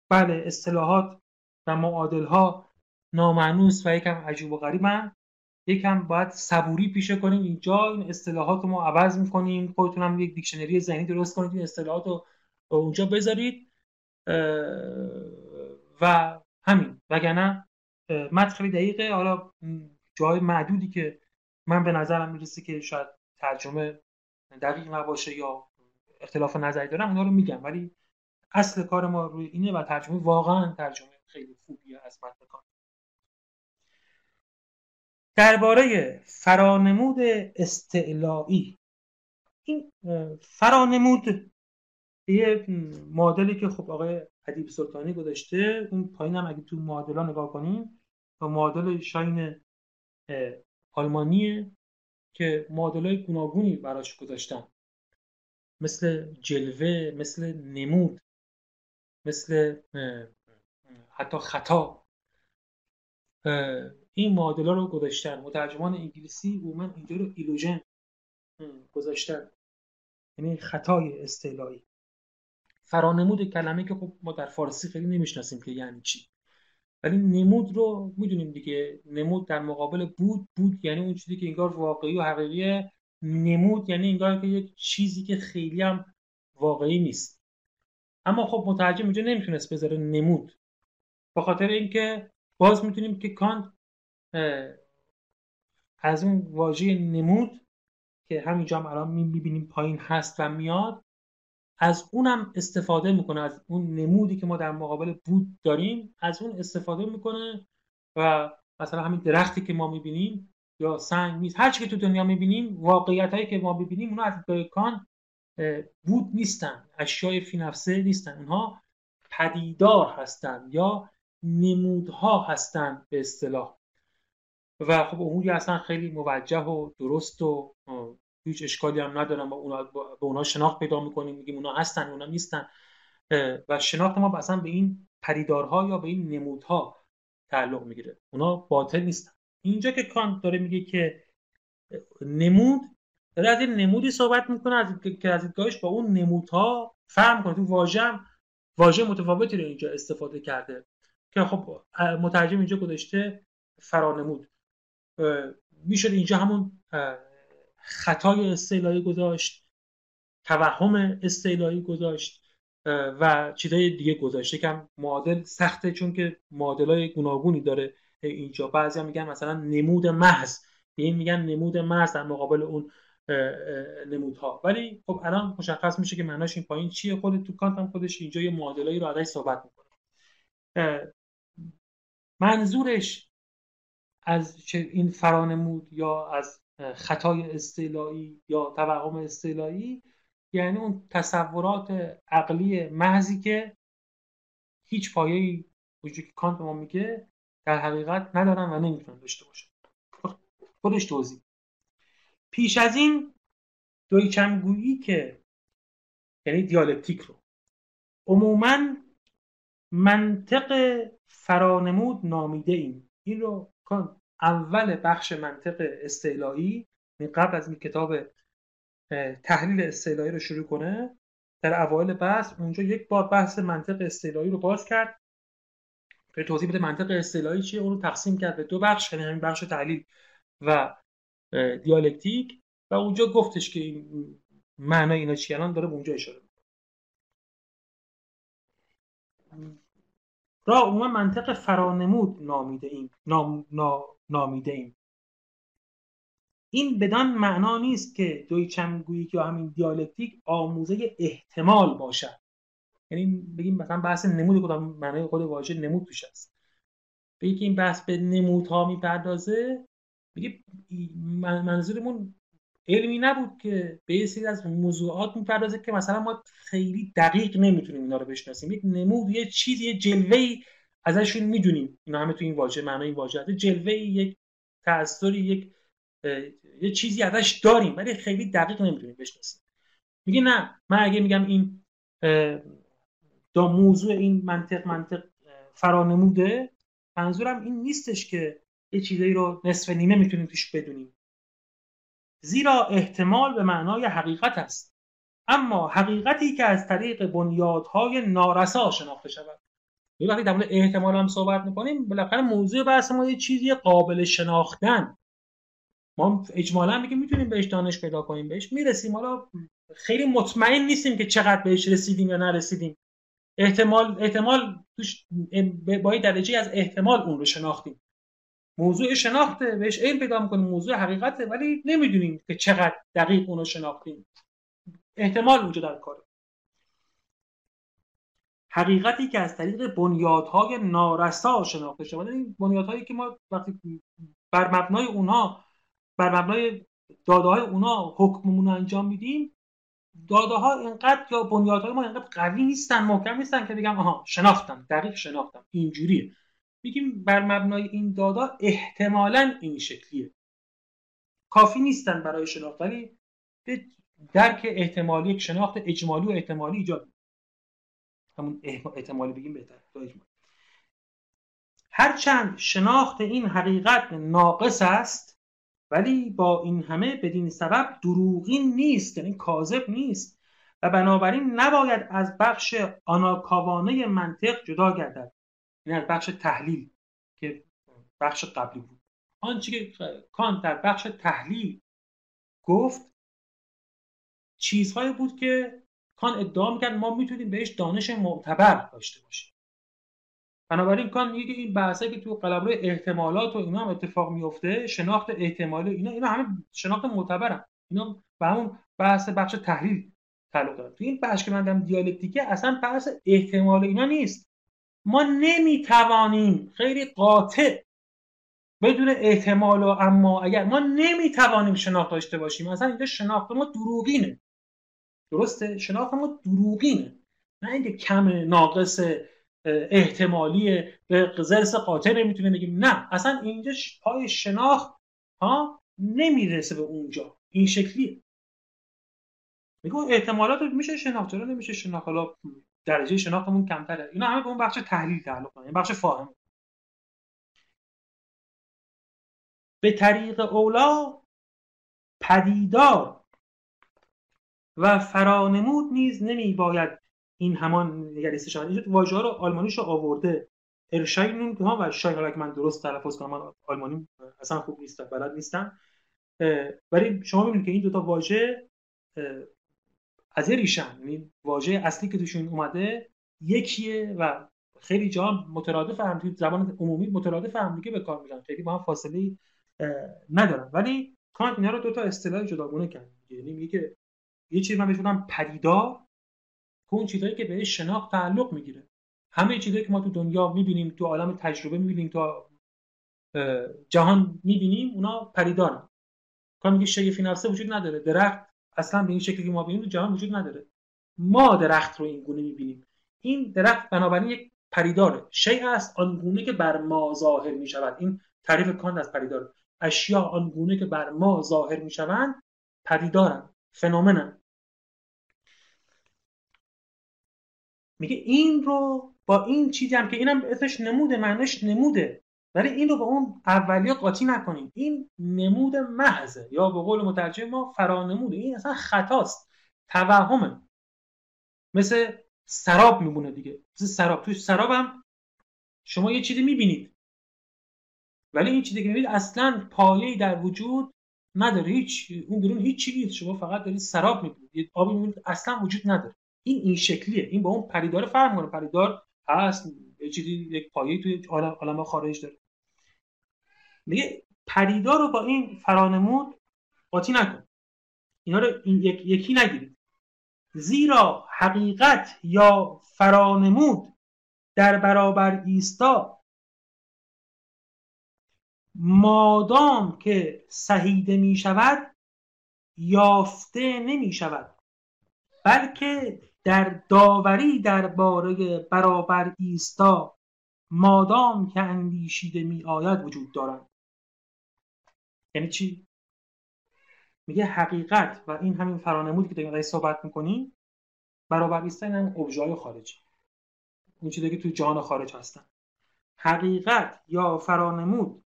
بله اصطلاحات و معادل ها نامعنوس و یکم عجیب و غریبن. یکم باید صبوری پیشه کنیم. اینجا این اصطلاحات رو ما عوض می‌کنیم. خودتون هم یک دیکشنری ذهنی درست کنید. این اصطلاحات رو اونجا بذارید. و همین. وگرنه متن خیلی دقیقه. حالا جای معدودی که من به نظرم می‌رسه که شاید ترجمه دقیق نباشه یا اختلاف نظری دارم اونا رو میگم. ولی اصل کار ما روی اینه و ترجمه واقعا ترجمه خیلی خوبیه از متن درباره فرانمود استعلایی. این فرانمود یه معادلی که خب آقای ادیب سلطانی گذاشته اون پایین هم اگه تو معادلا نگاه کنیم معادل شاین آلمانیه که معادلای گوناگونی براش گذاشتن. مثل جلوه مثل نمود مثل حتی خطا. این معادلا رو گذاشتن. مترجمان انگلیسی عموما اینجا رو ایلوژن گذاشتن. یعنی خطای استعلایی فرانمود کلمه که خب ما در فارسی خیلی نمی‌شناسیم که یعنی چی. ولی نمود رو می‌دونیم دیگه. نمود در مقابل بود بود یعنی اون چیزی که انگار واقعی و حقیقی نمود یعنی انگار که یک چیزی که خیلی هم واقعی نیست. اما خب مترجم اینجا نمی‌تونست بذاره نمود. به خاطر اینکه باز می‌تونیم که کانت از اون واژه نمود که همینجا هم الان می‌بینیم پایین هست و میاد از اونم استفاده می‌کنه از اون نمودی که ما در مقابل بود داریم از اون استفاده می‌کنه و مثلا همین درختی که ما می‌بینیم یا سنگ میز هر چی که تو دنیا می‌بینیم واقعیت هایی که ما ببینیم اونها از کان بود نیستن اشیای فی نفسه نیستن اونها پدیدار هستند یا نمودها هستند به اصطلاح. و خب اموری اصلا خیلی موجه و درست و هیچ اشکالی هم ندارم با اونا به اونا شناخت پیدا می‌کنیم میگیم اونا هستن اونا نیستن. و شناخت ما اصلا به این پریدارها یا به این نمودها تعلق می‌گیره. اونا باطل نیستن. اینجا که کانت داره میگه که نمود داره از این نمودی صحبت می‌کنه از که از دیدگاهش با اون نمودها فهم کنه. تو واژه واژه متفاوتی رو اینجا استفاده کرده که خب مترجم اینجا گذاشته فرانمود می‌شد اینجا همون خطای استعلایی گذاشت توهم استعلایی گذاشت و چیزای دیگه گذاشته کم معادل سخته چون که معادل های گوناگونی داره اینجا. بعضی هم میگن مثلا نمود محض. به این میگن نمود محض در مقابل اون نمودها. ولی خب الان مشخص میشه که معناش این پایین چیه. خود تو کانت هم خودش اینجا یه معادلایی رو ازش صحبت می‌کنه. منظورش از این فرانمود یا از خطای استعلایی یا توهم استعلایی یعنی اون تصورات عقلی محضی که هیچ پایه‌ای وجود کانت ما میگه در حقیقت ندارن و نمی‌تونن داشته باشن. خودش توضیح. پیش از این دویچمگویی که یعنی دیالکتیک رو. عموما منطق فرانمود نامیده ایم. این رو اول بخش منطق استعلایی یعنی قبل از این کتاب تحلیل استعلایی رو شروع کنه در اوایل بحث اونجا یک بار بحث منطق استعلایی رو باز کرد به توضیح بده منطق استعلایی چیه اون رو تقسیم کرد به دو بخش یعنی همین بخش تحلیل و دیالکتیک و اونجا گفتش که این معنای اینا چی الان داره اونجا اشاره را عموما منطق فرانمود نامیده ایم. نام، نامیده ایم. این بدان معنا نیست که دویچمگویی یا همین دیالکتیک آموزه احتمال باشد. یعنی بگیم مثلا بحث نمود کدام معنای خود واژه نمود توش است بگیم که این بحث به نمودها می‌پردازه میگه منظورمون علمی نبود که به یه سری از موضوعات می‌پردازه که مثلا ما خیلی دقیق نمی‌تونیم اینا رو بشناسیم. یک نمود یه چیزی یه جلوه ازشون می‌دونیم. اینا همه تو این واژه معنای این واژه. جلوه یک تأثری یک یه چیزی ازش داریم ولی خیلی دقیق نمی‌تونیم بشناسیم. میگه نه من اگه میگم این دا موضوع این منطق منطق فرانموده منظورم این نیستش که یه چیزایی رو نصف نیمه می‌تونیم توش بدونیم. زیرا احتمال به معنای حقیقت است. اما حقیقتی که از طریق بنیادهای نارسا شناخته شود. وقتی در احتمال هم صحبت می‌کنیم بالاخره موضوع بحث ما یه چیزی قابل شناختن. ما اجمالا میگیم می‌تونیم بهش دانش پیدا کنیم بهش می‌رسیم. حالا خیلی مطمئن نیستیم که چقدر بهش رسیدیم یا نرسیدیم. احتمال احتمال توش با درجه از احتمال اون رو شناختیم. موضوع شناخته بهش علم پیدا می‌کنیم موضوع حقیقته ولی نمی‌دونیم که چقدر دقیق اون رو شناختیم. احتمال اونجا در کاره حقیقتی که از طریق بنیادهای نارسا شناخته شده. این بنیادهایی که ما وقتی بر مبنای اونها بر مبنای داده های اونا حکممون انجام میدیم داده ها اینقدر یا بنیادهای ما اینقدر قوی نیستن محکم نیستن که بگم آها شناختم دقیق شناختم اینجوریه. میگیم بر مبنای این دادا احتمالا این شکلیه. کافی نیستن برای شناخت ولی به درک احتمالی یک شناخت اجمالی و احتمالی ایجاد همون احتمالی بگیم بهتر. هرچند شناخت این حقیقت ناقص است ولی با این همه بدین سبب دروغین نیست یعنی کاذب نیست و بنابراین نباید از بخش آناکاوانه منطق جدا گردد. یعنی از بخش تحلیل که بخش قبلی بود. آنچه که کانت در بخش تحلیل گفت چیزهایی بود که کان ادعا می‌کرد ما می‌تونیم بهش دانش معتبر داشته باشیم. بنابراین کان میگه که این بحثه که تو قلمرو احتمالات و اینا هم اتفاق میفته شناخت احتمالی اینا اینا همه شناخت معتبرن. اینا به همون بحث بخش تحلیل تعلق داره تو این بحث که من دارم دیالکتیکه اصلا بحث احتمال اینا نیست. ما نمی‌توانیم خیلی قاطع بدون احتمال و اما اگر ما نمی‌توانیم شناخت داشته باشیم اصلا اینجا شناخت ما دروغینه. درسته؟ شناخت ما دروغینه. نه اینکه کم ناقص احتمالی به زرس قاطع نمی‌تونه بگیم. نه اصلا اینجا پای شناخت ها نمی‌رسه به اونجا. این شکلیه. میگه احتمالات میشه شناخت چرا نمیشه شناخت؟ حالا درجه شناختمون کمتره. اینا همه به اون بخش تحلیل تعلق دارن بخش فاهم به طریق اولا پدیدار و فرانمود نیز نمی باید این همان نگریسته شود اینجا واژه رو آلمانیش رو آورده. ارشاینون ها و شاید حالا من درست تلفظ کنم من آلمانی اصلا خوب نیستم بلد نیستم. ولی شما می‌بینید که این دوتا واژه از یه ریشن یعنی واژه اصلی که توشون اومده یکیه و خیلی جا مترادف هم توی زبان عمومی مترادف هم دیگه به کار میرن خیلی با هم فاصله ندارن. ولی کانت اینا رو دو تا اصطلاح جداگونه کرد یعنی میگه که یه چیزی من بهش پدیدار که اون چیزایی که بهش شناخت تعلق می‌گیره. همه چیزایی که ما تو دنیا می‌بینیم تو عالم تجربه می‌بینیم تو جهان می‌بینیم اونا پدیدارن. کان میگه شگفتی نفسه وجود نداره. درخت اصلا به این شکلی که ما ببینیم جهان وجود نداره. ما درخت رو این گونه می‌بینیم. این درخت بنابراین یک پریداره. شیء است آنگونه که بر ما ظاهر می شود این تعریف کانت از پریدار. اشیا آنگونه که بر ما ظاهر می شوند پدیدارن فنومنن. میگه این رو با این چیزی هم که اینم اسمش نموده معنیش نموده. ولی این رو با اون اولیه قاطی نکنیم. این نمود محضه. یا به قول مترجم ما فرانموده. این اصلا خطاست. توهمه. مثل سراب میمونه دیگه. مثل سراب. توی سراب هم شما یه چیزی می‌بینید. ولی این چیزی که می‌بینید اصلا پایه‌ای در وجود نداره. هیچ اون بیرون چیزی نیست. شما فقط دارید سراب می‌بینید. آبی می‌بینید اصلا وجود نداره. این این شکلیه. این با اون پریدار فرق می‌کنه. پریدار هست یه چیزی یک پایه‌ای توی عالم خارج داره. میگه پریدار رو با این فرانمود قاطی نکن. اینا رو این یک، یکی نگیرید. زیرا حقیقت یا فرانمود در برابر ایستا مادام که سهیده می شود یافته نمی شود بلکه در داوری درباره برابر ایستا مادام که اندیشیده می آید وجود دارند. یعنی چی؟ میگه حقیقت و این همین فرانمودی که داریم صحبت می‌کنیم برابر نیستن هم ابژای خارجی اون چیزی که تو جهان خارج هستن. حقیقت یا فرانمود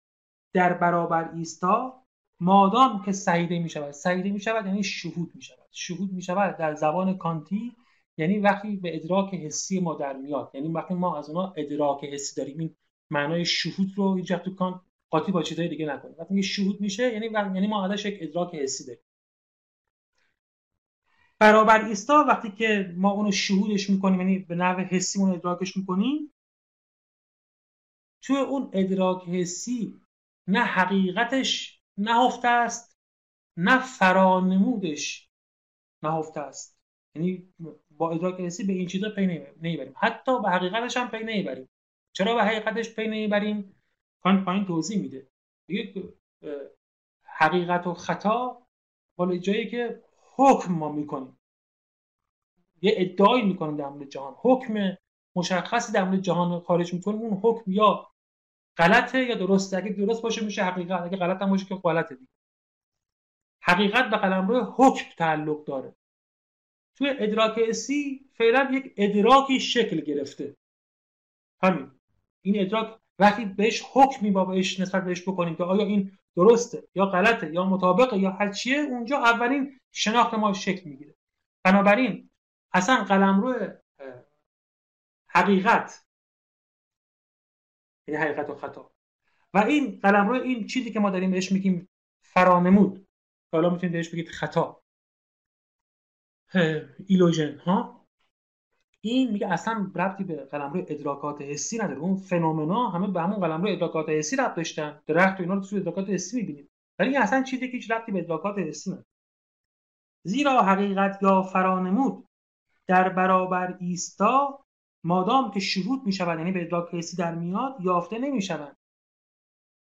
در برابر ایستا مادام که سعیده می شود سعیده می یعنی شهود می شود شهود می در زبان کانتی یعنی وقتی به ادراک حسی ما در میاد. یعنی وقتی ما از اونها ادراک حسی داریم. این معنای شهود رو هیچ تو کانت قاطی با چیزای دیگه نکنه. وقتی شهود میشه یعنی یعنی ما ازش یک ادراک حسی داریم. برابر ایستا وقتی که ما اونو شهودش می‌کنیم یعنی به نحو حسی اون ادراکش می‌کنیم توی اون ادراک حسی نه حقیقتش نهفته است نه فرانمودش نهفته است. یعنی با ادراک حسی به این چیزا پی نمی‌بریم. حتی به حقیقتش هم پی نمی‌بریم. چرا به حقیقتش پی نمی‌بریم؟ کانت پایین توضیح میده. دیگه حقیقت و خطا بالا جایی که حکم ما می‌کنیم. یه ادعایی می‌کنیم در مورد جهان. حکم مشخصی در مورد جهان خارج می‌کنیم. اون حکم یا غلطه یا درسته اگه درست باشه میشه حقیقت. اگه غلط هم باشه که غلطه دیگه. حقیقت به قلمرو حکم تعلق داره. توی ادراک اسی فعلا یک ادراکی شکل گرفته. همین. این ادراک وقتی بهش حکمی با بهش نسبت بهش بکنیم که آیا این درسته یا غلطه یا مطابقه یا هر چیه اونجا اولین شناخت ما شکل می‌گیره. بنابراین اصلا قلمرو حقیقت یعنی حقیقت و خطا. و این قلمرو این چیزی که ما داریم بهش میگیم فرانمود. حالا می‌تونید بهش بگید خطا. ایلوژن ها؟ این میگه اصلا ربطی به قلمرو ادراکات حسی نداره. اون فنومنا همه به همون قلمرو ادراکات حسی ربط داشتن. درخت و اینا رو تو ادراکات حسی می‌بینیم. ولی این اصلا چیزی که هیچ ربطی به ادراکات حسی نداره. زیرا حقیقت یا فرانمود در برابر ایستا مادام که شهود می‌شود یعنی به ادراک حسی در میاد یافته نمی‌شوند.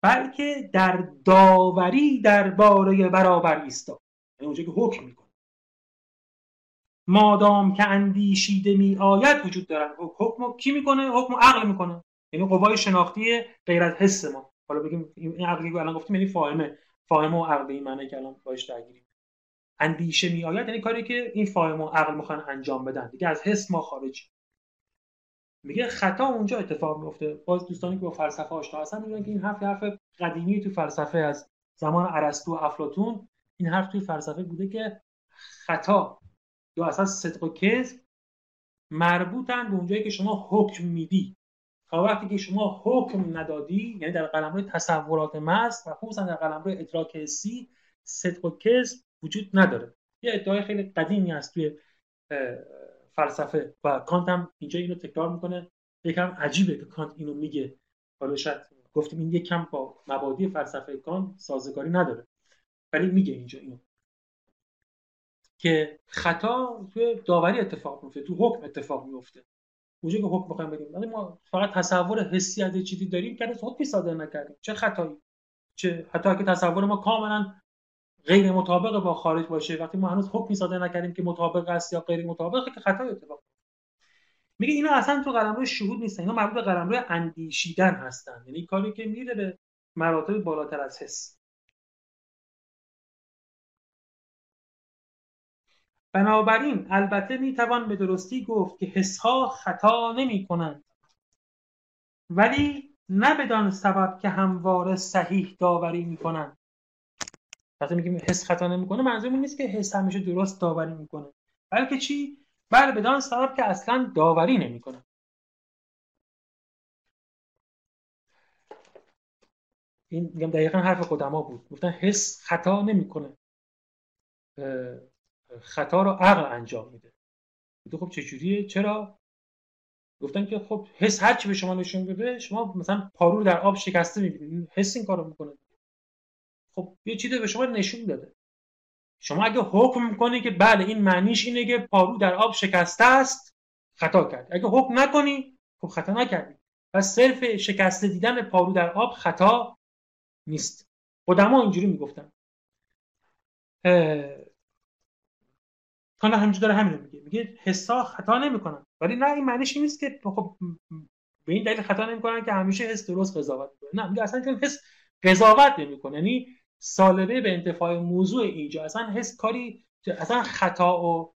بلکه در داوری درباره برابر ایستا. یعنی اونجا که حکم می‌کنه. مادام که اندیشیده می آید وجود دارد. حکم کی می‌کنه؟ حکم عقل می‌کنه. یعنی قوای شناختی غیر از حس ما. حالا بگیم این عقلی که الان گفتیم یعنی فاهمه. فاهمه و عقل این معنی که الان باش درگیریم. اندیشه می آید یعنی کاری که این فاهم و عقل می‌خوان انجام بدن. دیگه از حس ما خارج. میگه خطا اونجا اتفاق میفته باز دوستانی که با فلسفه آشنا هستن میگن که این حرف حرف قدیمی تو فلسفه از زمان ارسطو و افلاطون. این حرف توی فلسفه بوده که خطا. یا اصلا صدق و کذب مربوطن به اونجایی که شما حکم میدی. تا وقتی که شما حکم ندادی یعنی در قلمرو تصورات محض و خصوصا در قلمرو ادراک حسی صدق و کذب وجود نداره. یه ادعای خیلی قدیمی هست توی فلسفه و کانت هم اینجا اینو تکرار می‌کنه. یکم عجیبه که کانت اینو میگه. حالا شاید گفتیم این یکم با مبادی فلسفه کانت سازگاری نداره. ولی میگه اینجا اینو. که خطا توی داوری اتفاق میفته تو حکم اتفاق میفته اونجا که حکم بخوایم ولی ما فقط تصور حسی از چیزی داریم که حکمی صادر نکردیم. چه خطایی؟ چه حتی که تصور ما کاملا غیر مطابق با خارج باشه وقتی ما هنوز حکمی صادر نکردیم که مطابق است یا غیر مطابقه که خطا اتفاق میگه اینا اصلا تو قلمرو شهود نیستن اینا مربوط به قلمرو اندیشیدن هستن. یعنی کاری که میره به مراتب بالاتر از حس. بنابراین البته می‌توان به درستی گفت که حسها خطا نمی کنند ولی نه بدان سبب که همواره صحیح داوری می‌کنند. وقتی میگیم حس خطا نمی‌کنه منظور این نیست که حس همیشه درست داوری می‌کنه. بلکه چی؟ بله بدان سبب که اصلا داوری نمی‌کنه. این میگم دقیقا حرف قدما بود. گفتن حس خطا نمی‌کنه. خطا رو عقل انجام میده. خب چجوریه؟ چرا؟ گفتن که خب حس هر چی به شما نشون بده شما مثلا پارو در آب شکسته می‌بینید حس این کارو می‌کنه. خب یه چیزی به شما نشون داده. شما اگه حکم می‌کنی که بله این معنیش اینه که پارو در آب شکسته است خطا کرد. اگه حکم نکنی خب خطا نکردی. پس صرف شکسته دیدن پارو در آب خطا نیست. قدما اینجوری می‌گفتن. کانا همینجور داره همین میگه. میگه حسا خطا نمی‌کنن. ولی نه این معنیش نیست که خب به این دلیل خطا نمی‌کنن که همیشه حس درست قضاوت می‌کنه. نه میگه اصلا چون حس قضاوت نمی‌کنه. یعنی سالبه به انتفاع موضوع اینجا. اصلا حس کاری اصلا خطا و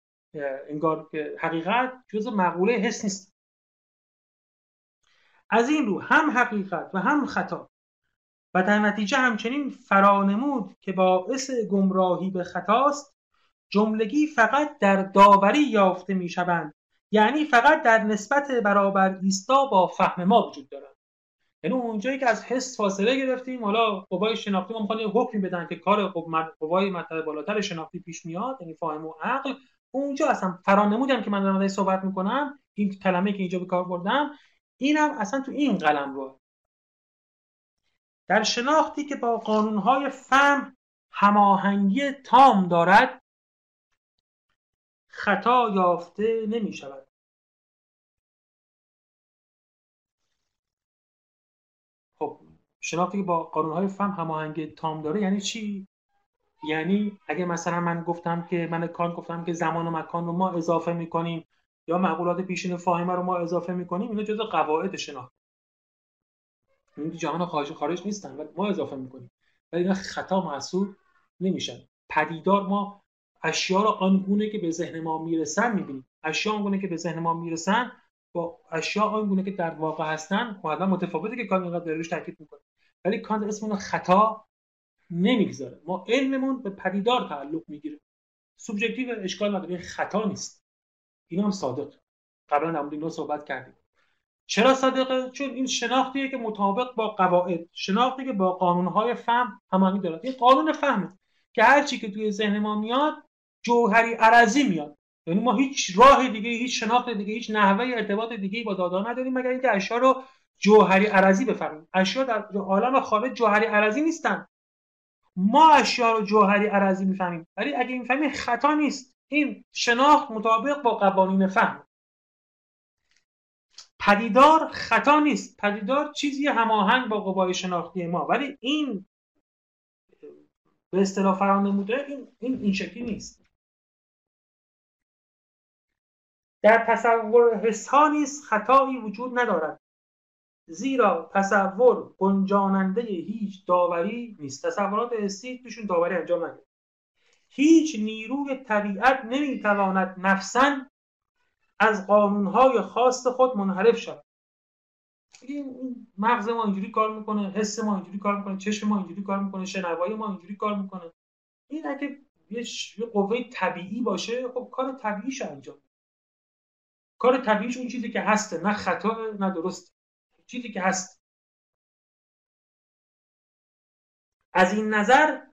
انگار حقیقت جز مقوله حس نیست. از این رو هم حقیقت و هم خطا. و در نتیجه همچنین فرانمود که باعث گمراهی به خطاست جملگی فقط در داوری یافته می شوند یعنی فقط در نسبت برابر ایستا با فهم ما وجود دارند یعنی اونجایی که از حس فاصله گرفتیم حالا قوای شناختی ما می‌خوان یه حکمی بدن که کار قوای مرتبه بالاتر شناختی پیش میاد یعنی فاهم و عقل. اونجا اصلا فرانمودم که من دارم صحبت می‌کنم این کلمه که اینجا به کار بردم اینم اصلا تو این قلم رو در شناختی که با قانونهای فهم هماهنگی تام دارد خطا یافته نمی شود. خب شناختی که با قانونهای فهم هماهنگ تام داره یعنی چی؟ یعنی اگه مثلا من گفتم که من کان گفتم که زمان و مکان رو ما اضافه می‌کنیم یا معقولات پیشین فاهمه رو ما اضافه می‌کنیم اینا جزء قواعد شناخت. این جهان خارج خارج نیستن ولی ما اضافه می‌کنیم. ولی اینا خطا محسوب نمیشن. پدیدار ما اشیا رو آنگونه که به ذهن ما می‌رسن می‌بینیم. اشیا آنگونه که به ذهن ما می‌رسن با اشیا آنگونه که در واقع هستن خب متفاوته که کان اینقدر روش تاکید می‌کنه. ولی کانت اسم اون خطا نمی‌گذاره. ما علممون به پدیدار تعلق می‌گیره. سوبژکتیو اشکال نداره. خطا نیست. این هم صادق. قبلا در مورد صحبت کردیم. چرا صادقه؟ چون این شناختیه که مطابق با قواعد شناختی که با قانونهای فهم همانی داره این قانون فهمه که هر چی که توی ذهن ما میاد جوهری عرضی میاد. یعنی ما هیچ راه دیگه هیچ شناخت دیگه هیچ نحوه ارتباط دیگه با دادا نداریم مگر اینکه اشیا رو جوهری عرضی بفهمیم اشیا در عالم خارج جوهری عرضی نیستن. ما اشیا رو جوهری عرضی می‌فهمیم. ولی اگه می‌فهمیم خطا نیست. این شناخت مطابق با قوانین فهم. پدیدار خطا نیست. پدیدار چیزی هماهنگ با قوای شناختی ما. ولی این به اصطلاح فران نموده این این, این شکلی نیست. در تصور حس خطایی وجود ندارد زیرا تصور گنجاننده هیچ داوری نیست. تصورات حسی توشون داوری انجام نگیره هیچ نیروی طبیعت نمی‌تواند نفسا از قانونهای خاص خود منحرف شود. مغز ما اینجوری کار می‌کنه حس ما اینجوری کار می‌کنه چشم ما اینجوری کار می‌کنه شنوایی ما اینجوری کار می‌کنه. این اگه یه قوه طبیعی باشه خب کار طبیعیش انجام کار طبیعیش اون چیزی که هسته نه خطا نه درست. چیزی که هست. از این نظر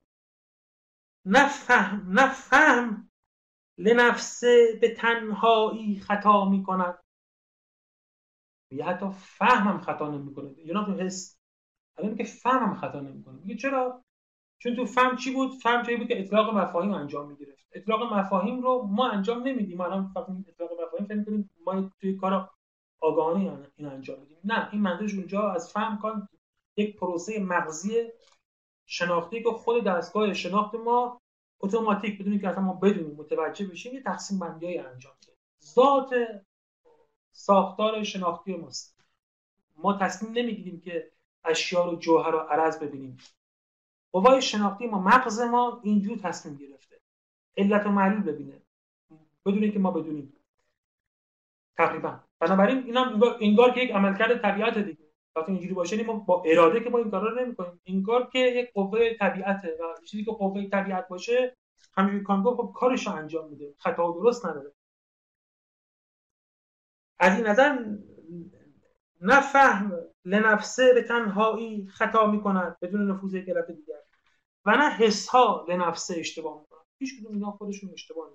نفهم نفهم لنفسه به تنهایی خطا می کند یا حتی فهمم خطا نمی‌کنه یا تو حس. الان که فهمم خطا نمی‌کنه میگه چرا؟ چون تو فهم چی بود؟ فهم چی بود که اطلاق مفاهیم انجام می‌گرفت. اطلاق مفاهیم رو ما انجام نمیدیم. الان فقط اطلاق مفاهیم فکر می‌کنیم ما توی کار آگاهانه این انجام میدیم. نه این منظورش اونجا از فهم کن یک پروسه مغزی شناختی که خود دستگاه شناخت ما اتوماتیک بدون که اصلا ما بدونیم متوجه بشیم یه تقسیم بندی انجام میده. ذات ساختار شناختی ماست. ما تصمیم نمی‌گیریم که اشیا رو جوهر و عرض ببینیم. قوای شناختی ما مغز ما اینجور تصمیم گرفته. علت و معلول ببینه. بدون که ما بدونیم. تقریبا. بنابراین اینم انگار, که یک عملکرد طبیعت دیگه. وقتی اینجوری باشه ما با اراده که ما این کارا رو نمی‌کنیم. انگار که یک قوه طبیعته و چیزی که قوه طبیعت باشه همینجوری کانگو خب کارش رو انجام میده. خطا درست نداره. از این نظر نفهم لنفسه به تنهایی خطا می‌کند بدون نفوذ یک علت دیگر. و نه حس ها لنفسه اشتباه می‌کنند هیچ کدوم اینا خودشون اشتباه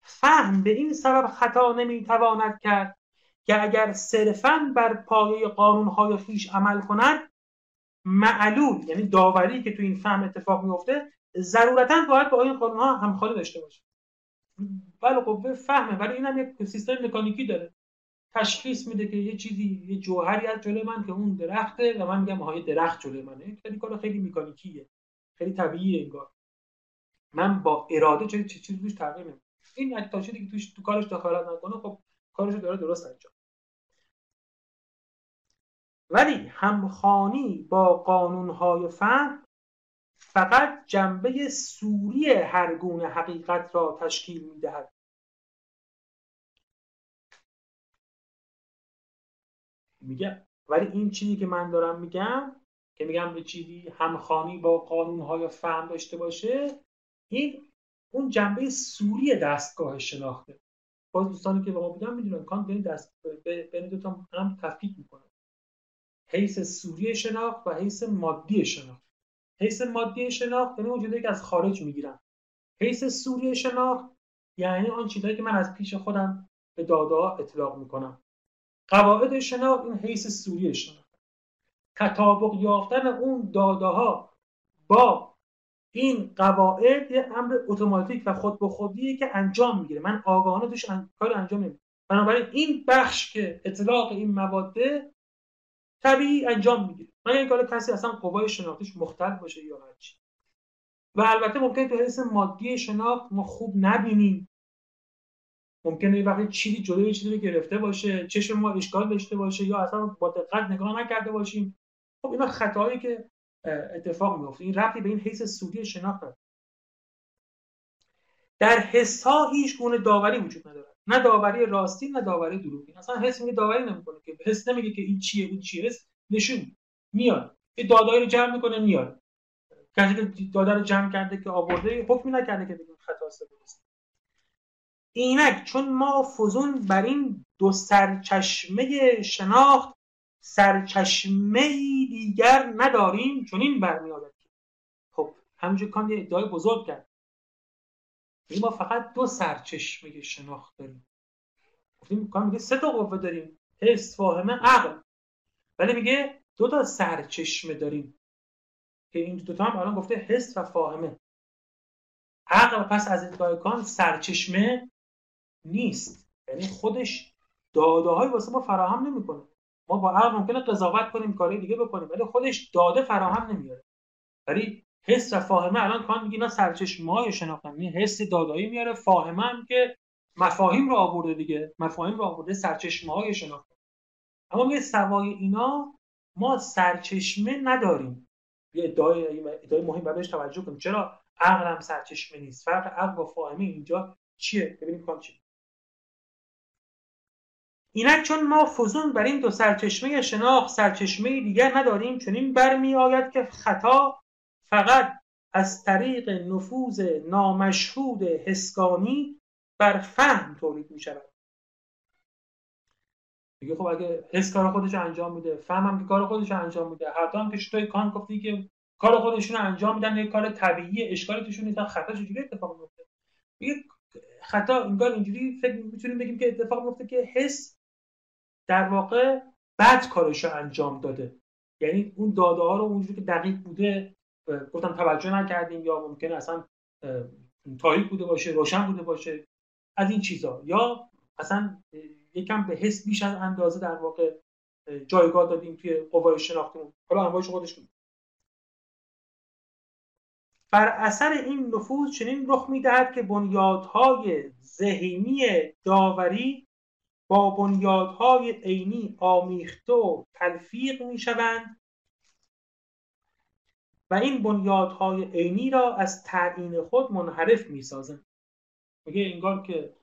فهم به این سبب خطا نمی‌تواند کرد که اگر صرفا بر پایه قانونهای خیش عمل کند معلول یعنی داوری که تو این فهم اتفاق میفته ضرورتا باید با این قانونها همخوانی داشته باشه. بله قوه فهمه ولی این هم یک سیستم مکانیکی داره. تشخیص میده که یه چیزی یه جوهری از جلوی من که اون درخته و من میگم های درخت جلوی منه. خیلی کار خیلی مکانیکیه. خیلی طبیعیه انگار. من با اراده چه چیزی توش تغییر نمیدم این تا که توش تو کارش دخالت نکنه خب کارش داره درست انجام ولی همخانی با قانونهای فهم فقط جنبه سوری هر گونه حقیقت را تشکیل می‌دهد. میگه ولی این چیزی که من دارم میگم که میگم به چیزی همخانی با قانونهای فهم داشته باشه این اون جنبه سوری دستگاه شناخته. باز دوستانی که با ما بودن می‌دونن کانت بین دست بین دو تا هم تفکیک می‌کنه. حیث سوری شناخت و حیث مادی شناخت. حیث مادی شناخت یعنی اون که از خارج می‌گیرم حیث سوری شناخت یعنی آن چیزهایی که من از پیش خودم به داده اطلاق می‌کنم. قواعد شناخت این حیث سوری شناخت. تطابق یافتن اون داده ها با این قواعد یه امر اتوماتیک و خود به خودیه که انجام می‌گیره. من آگاهانه توش کار انجام نمیدم. بنابراین این بخش که اطلاق این مواده طبیعی انجام می‌گیره. من این کار کسی اصلا قوای شناختیش مختلف باشه یا هرچی و البته ممکن تو حس مادی شناخت ما خوب نبینیم. ممکنه یه وقتی چیزی جلوی چیزی رو گرفته باشه چشم ما اشکال داشته باشه یا اصلا با دقت نگاه نکرده باشیم. خب اینا خطایی که اتفاق میفته این ربطی به این حس سودی شناخت داره. در حس ها هیچ گونه داوری وجود نداره نه داوری راستی نه داوری دروغی. اصلا حس میگه داوری نمی‌کنه که حس نمیگه که این چیه این چیه. حس نشون میاد. یه دادایی رو جمع می‌کنه میاد. کسی که داده رو جمع کرده که آورده حکمی نکرده که بگیم خطا است. اینک چون ما فزون بر این دو سرچشمه شناخت سرچشمه دیگر نداریم چون این برمیآید. خب همینجور کان یه ادعای بزرگ کرد. ما فقط دو سرچشمه شناخت داریم. گفتیم کان میگه سه تا قوه داریم. حس فاهمه عقل. ولی میگه دو تا سرچشمه داریم. که این دو تا هم الان گفته حس و فاهمه. عقل پس از ادعای کان سرچشمه نیست. یعنی خودش داده های واسه ما فراهم نمی‌کنه. ما با عقل ممکنه قضاوت کنیم کاری دیگه بکنیم ولی خودش داده فراهم نمیاره. ولی حس و فاهمه الان کان میگه اینا سرچشمه های شناختن یعنی حس دادایی میاره فاهمه هم که مفاهیم رو آورده دیگه. مفاهیم رو آورده سرچشمه های شناختن اما میگه سوای اینا ما سرچشمه نداریم. یه ادعای ادعای مهم بهش توجه کنیم. چرا عقل هم سرچشمه نیست؟ فرق عقل و فاهمه اینجا چیه؟ ببینیم کام چیه اینک چون ما فزون بر این دو سرچشمه شناخت سرچشمه دیگر نداریم چنین برمی آید که خطا فقط از طریق نفوذ نامشهود حسگانی بر فهم تولید می شود. میگه خب اگه حس کار خودش انجام میده فهمم که کار خودش انجام میده هر هم که توی کان گفتی که کار خودشون انجام میدن یک کار طبیعی اشکالی توشون نیست خطا چجوری اتفاق میفته؟ میگه خطا انگار اینجوری فکر می‌تونیم بگیم که اتفاق میفته که حس در واقع بد کارش رو انجام داده. یعنی اون داده ها رو اونجوری که دقیق بوده گفتم توجه نکردیم یا ممکنه اصلا تاریک بوده باشه روشن بوده باشه از این چیزا. یا اصلا یکم به حس بیش از اندازه در واقع جایگاه دادیم توی قوای شناختیمون حالا انواعش خودش بود بر اثر این نفوذ چنین رخ می‌دهد که بنیادهای ذهنی داوری با بنیادهای عینی آمیخته و تلفیق می‌شوند و این بنیادهای عینی را از تعیین خود منحرف می‌سازند. میگه انگار که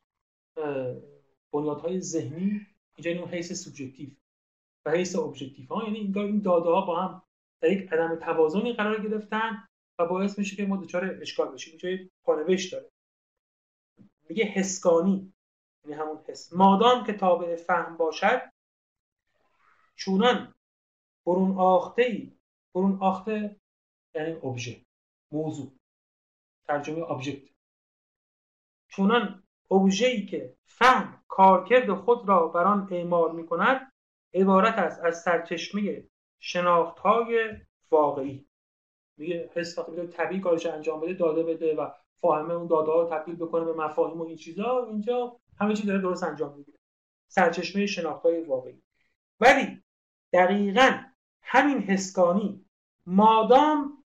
بنیادهای ذهنی اینجا این حیث سوبژکتیو و حیث ابژکتیو ها یعنی انگار این داده ها با هم در یک عدم توازنی قرار گرفتن و باعث میشه که ما دچار اشکال بشیم. اینجا پانوشت داره. میگه حسکانی یعنی همون حس. مادام که تابع فهم باشد چونان برون آخته ای برون آخته یعنی ابژه موضوع ترجمه ابجکت چونان ای که فهم کارکرد خود را بر آن اعمال می کند عبارت است از سرچشمه شناخت های واقعی. میگه حس وقتی طبیعی کارش انجام بده داده بده و فاهمه اون داده ها رو تبدیل بکنه به مفاهیم و این چیزا اینجا همه چیز داره درست انجام می‌گیره سرچشمه شناخت های واقعی. ولی دقیقا همین حسکانی مادام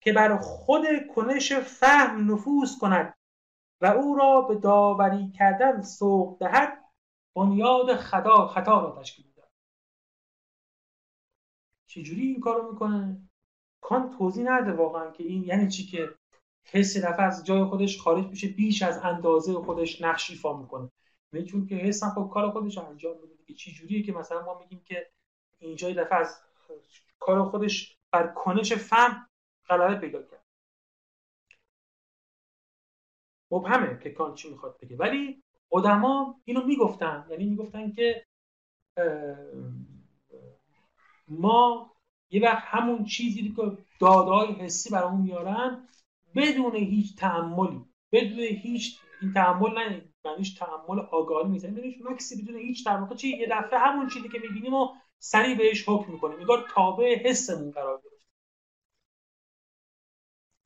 که بر خود کنش فهم نفوذ کند و او را به داوری کردن سوق دهد بنیاد خطا خطا را تشکیل می‌دهد. چجوری این کارو می‌کنه؟ کان توضیح نده واقعا که این یعنی چی که حس دفعه از جای خودش خارج میشه بیش از اندازه خودش نقش ایفا می‌کنه. یعنی چون که حس هم خب کار خودش انجام میده که چه جوریه که مثلا ما میگیم که اینجا دفعه از کار خودش بر کنش فهم غلبه پیدا کرد. مبهمه که کان چی می‌خواد بگه. ولی قدما اینو می‌گفتن. یعنی می‌گفتن که ما یه وقت همون چیزی که دادهای حسی برامون میارن بدون هیچ تعملی بدون هیچ این تعمل نه معنیش تعمل آگاهی نیست. یعنی مکسی بدون هیچ در واقع چی یه دفعه همون چیزی که می‌بینیم و سریع بهش حکم می‌کنیم. میگار تابع حسمون قرار گرفت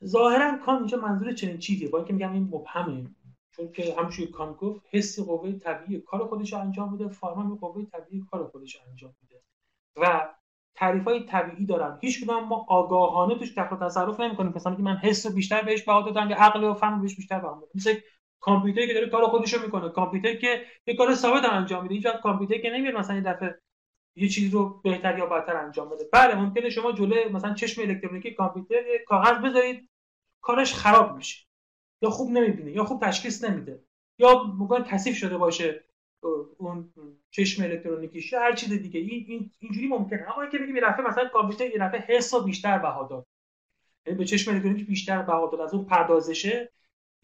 ظاهرا کان اینجا منظور چنین چیزیه. با اینکه میگم این مبهمه. چون که همچون کان گفت حسی قوه طبیعی کار خودش انجام میده فارما قوه طبیعی کار خودش انجام میده. و تعریف های طبیعی دارن. هیچ کدوم ما آگاهانه توش تخت تصرف نمی‌کنیم. مثلا که من حس رو بیشتر بهش بها دادم یا عقل و فهم بهش بیشتر بها دادم مثل کامپیوتری که داره کار خودش رو می‌کنه. کامپیوتر که یه کار ثابت انجام میده. اینجا کامپیوتر که نمیاد مثلا یه دفعه یه چیز رو بهتر یا بدتر انجام بده. بله ممکنه شما جلوی مثلا چشم الکترونیکی کامپیوتر کاغذ بذارید کارش خراب میشه. یا خوب نمی‌بینه یا خوب تشخیص نمیده. یا ممکن کثیف شده باشه. اون چشم الکترونیکیش هر چیز دیگه. این, این اینجوری ممکنه. اما اینکه بگیم یه دفعه مثلا کامپیوتر یه دفعه حس بیشتر بها داد. یعنی به چشم الکترونیکی بیشتر بها داد. از اون پردازشه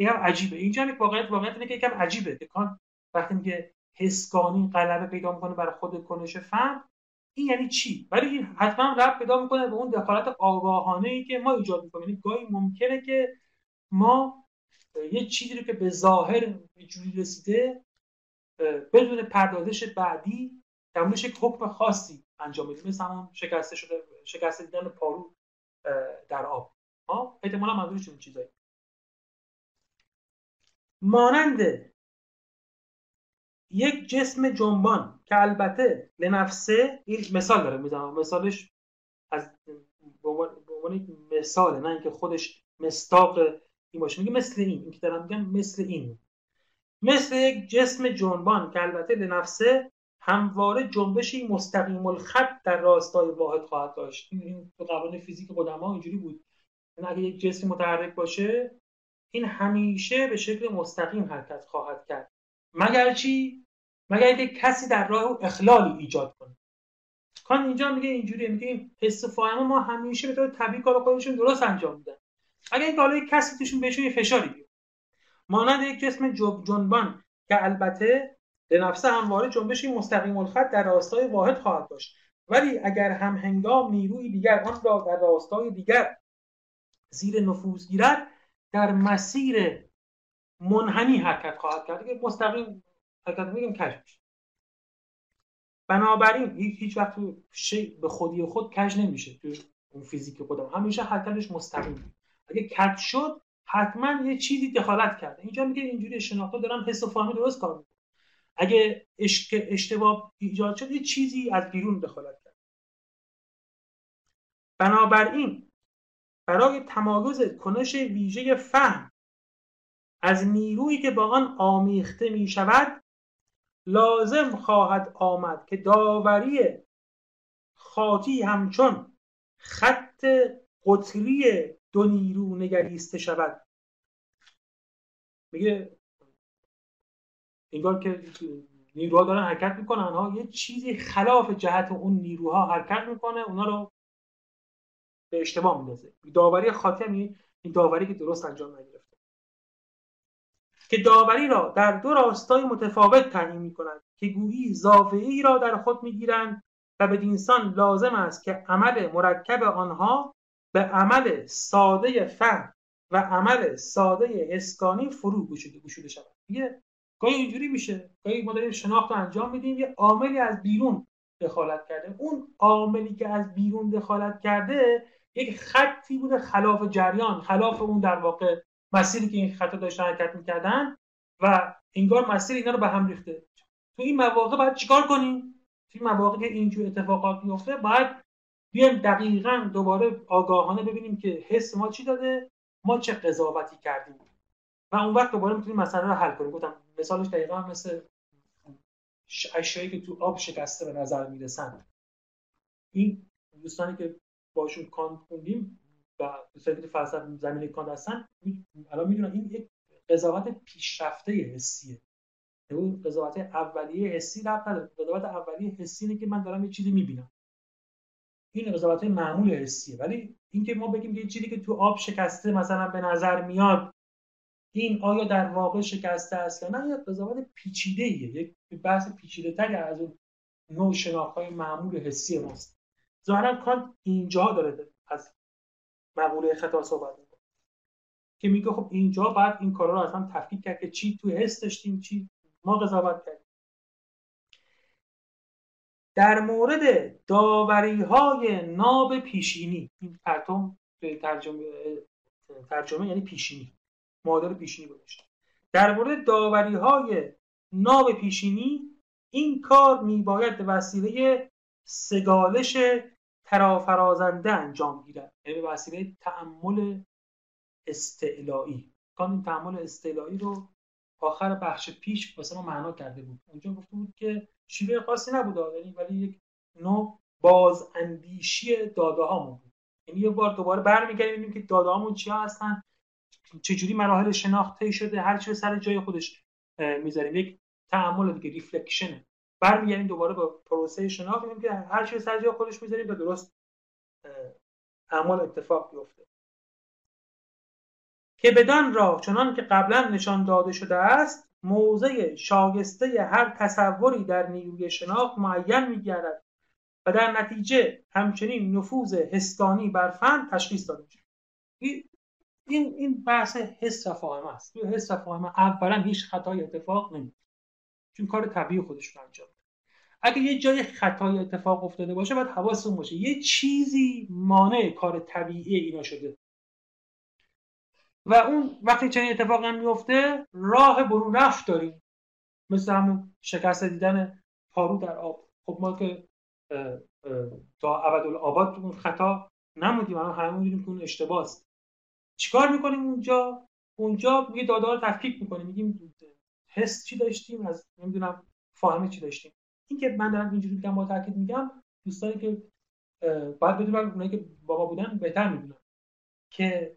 هم عجیبه. اینجا هم واقعیت واقعیت اینه که یکم عجیبه. کان وقتی میگه حسگانی غلبه پیدا می‌کنه برای خود کنش فهم این یعنی چی؟ ولی این حتما رب پیدا می‌کنه به اون دخالت آگاهانه ای که ما ایجاد می‌کنیم. یعنی گاهی ممکنه که ما یه چیزی رو که به ظاهر جوری رسیده بدون پردازش بعدی در موردش یک حکم خاصی انجام بدیم مثل همون شکسته شده شکسته دیدن پارو در آب. ها احتمالا منظورش این چیزایی. مانند یک جسم جنبان که البته لنفسه این مثال داره می‌زنم. مثالش از به عنوان مثال نه اینکه خودش مستاق این باشه. میگه مثل این. این که دارم میگم مثل این. مثل یک جسم جنبان که البته لنفسه همواره جنبشی مستقیم الخط در راستای واحد خواهد داشت. این تو قوانین فیزیک قدما اینجوری بود. این اگه یک جسم متحرک باشه این همیشه به شکل مستقیم حرکت خواهد کرد. مگر چی؟ مگر اینکه کسی در راه او اخلالی ایجاد کنه. کان اینجا میگه اینجوری میگه این حس ما همیشه به طور طبیعی کار خودشون درست انجام میدن. اگر این کسی توشون بهشون یه فشاری مانند یک جسم جنبان که البته به نفسه همواره جنبشی مستقیم الخط در راستای واحد خواهد داشت. ولی اگر هم هنگام نیروی دیگر آن را در راستای دیگر زیر نفوذ گیرد در مسیر منحنی حرکت خواهد کرد. که مستقیم حرکت میگیم کج میشه. بنابراین هیچ وقت شی به خودی خود کج نمیشه تو اون فیزیک خودم. همیشه حرکتش مستقیم اگه کج شد حتما یه چیزی دخالت کرده. اینجا میگه اینجوری شناخته دارم حس و فهمی درست کار می‌کنه. اگه اشتباه ایجاد شد یه چیزی از بیرون دخالت کرد. بنابراین برای تمایز کنش ویژه فهم از نیرویی که با آن آمیخته می شود لازم خواهد آمد که داوری خاطی همچون خط قطری دو نیرو نگریسته شود. میگه انگار که نیروها دارن حرکت می‌کنن. ها یه چیزی خلاف جهت اون نیروها حرکت می‌کنه. اونا رو به اشتباه میندازه. داوری خاطی این داوری که درست انجام نگرفته. که داوری را در دو راستای متفاوت تعیین می کند که گویی زاویه ای را در خود می‌گیرند و به دینسان لازم است که عمل مرکب آنها به عمل ساده فهم و عمل ساده اسکانی فرو گشوده گشوده شود. دیگه گاهی اینجوری میشه. گاهی ما داریم شناخت انجام میدیم. یه عاملی از بیرون دخالت کرده. اون عاملی که از بیرون دخالت کرده یک خطی بوده خلاف جریان خلاف اون در واقع مسیری که این خطا داشتن حرکت می‌کردن و انگار مسیر اینا رو به هم ریخته. تو این مواقع باید چیکار کنیم؟ این مواقع که اینجور اتفاقات میفته باید بیایم دقیقا دوباره آگاهانه ببینیم که حس ما چی داده ما چه قضاوتی کردیم. و اون وقت دوباره می‌تونیم مسئله رو حل کنیم. گفتم مثالش دقیقا مثل اشیایی که تو آب شکسته به نظر می‌رسن. این دوستانی که باشون کانت خوندیم و دوستانی که فلسفه زمینه کانت هستن الان می‌دونن این یک قضاوت پیشرفته حسیه. اون قضاوت اولیه حسی رفت نداره. قضاوت اولیه حسی اینه که من دارم یه چیزی می‌بینم. این قضاوت معمول حسیه. ولی اینکه ما بگیم یه چیزی که تو آب شکسته مثلا به نظر میاد این آیا در واقع شکسته است یا نه یه قضاوت پیچیده ایه یک بحث پیچیده تری از اون نوع شناخت های معمول حسی ماست. ظاهرا کانت اینجا داره از مقوله خطا صحبت می‌کنه که میگه خب اینجا باید این کارا رو اصلا تفکیک کرد که چی توی حس داشتیم چی ما قضاوت در مورد داوری های ناب پیشینی. این پرتم ترجمه ترجمه یعنی پیشینی. معادل پیشینی گذاشته. در مورد داوری های ناب پیشینی این کار میباید وسیله سگالش ترافرازنده انجام گیرد. یعنی به وسیله تعمل استعلایی. کان این تعمل استعلایی رو آخر بخش پیش واسه ما معنا کرده بود. اونجا گفته بود که شیوه خاصی نبود یعنی ولی یک نوع باز اندیشی داده هامون بود. یعنی یه بار دوباره برمیگردیم ببینیم که داده هامون چیا هستن چجوری مراحل شناخته شده هر چیز سر جای خودش می‌ذاریم. یک تعامل دیگه ریفلکشنه برمیگردیم دوباره با پروسه شناخت می‌بینیم که هر چیز سر جای خودش می‌ذاریم تا درست اعمال اتفاق بیفته. که بدان راه چنان که قبلا نشان داده شده است موضع شایسته هر تصوری در نیروی شناخت معین میگردد و در نتیجه همچنین نفوذ هستانی بر فن تشخیص داده میشه این این بحث حس است. تو حس و فاهمه اولا هیچ خطای اتفاق نمیفته چون کار طبیعی خودش رو انجام اگه یه جای خطای اتفاق افتاده باشه باید حواستون باشه. یه چیزی مانع کار طبیعی اینا شده. و اون وقتی چنین اتفاق هم میفته راه برون رفت داریم. مثل همون شکست دیدن پارو در آب. خب ما که تا ابدالآباد اون خطا نمودیم الان همه می‌دونیم که اون اشتباه است چیکار می‌کنیم اونجا؟ اونجا یه داده رو تفکیک می‌کنیم. میگیم حس چی داشتیم؟ از نمی‌دونم فاهمه چی داشتیم. این که من دارم اینجوری میگم با تاکید میگم دوستانی که باید بدونن اونایی که بابا بودن بهتر می‌دونن. که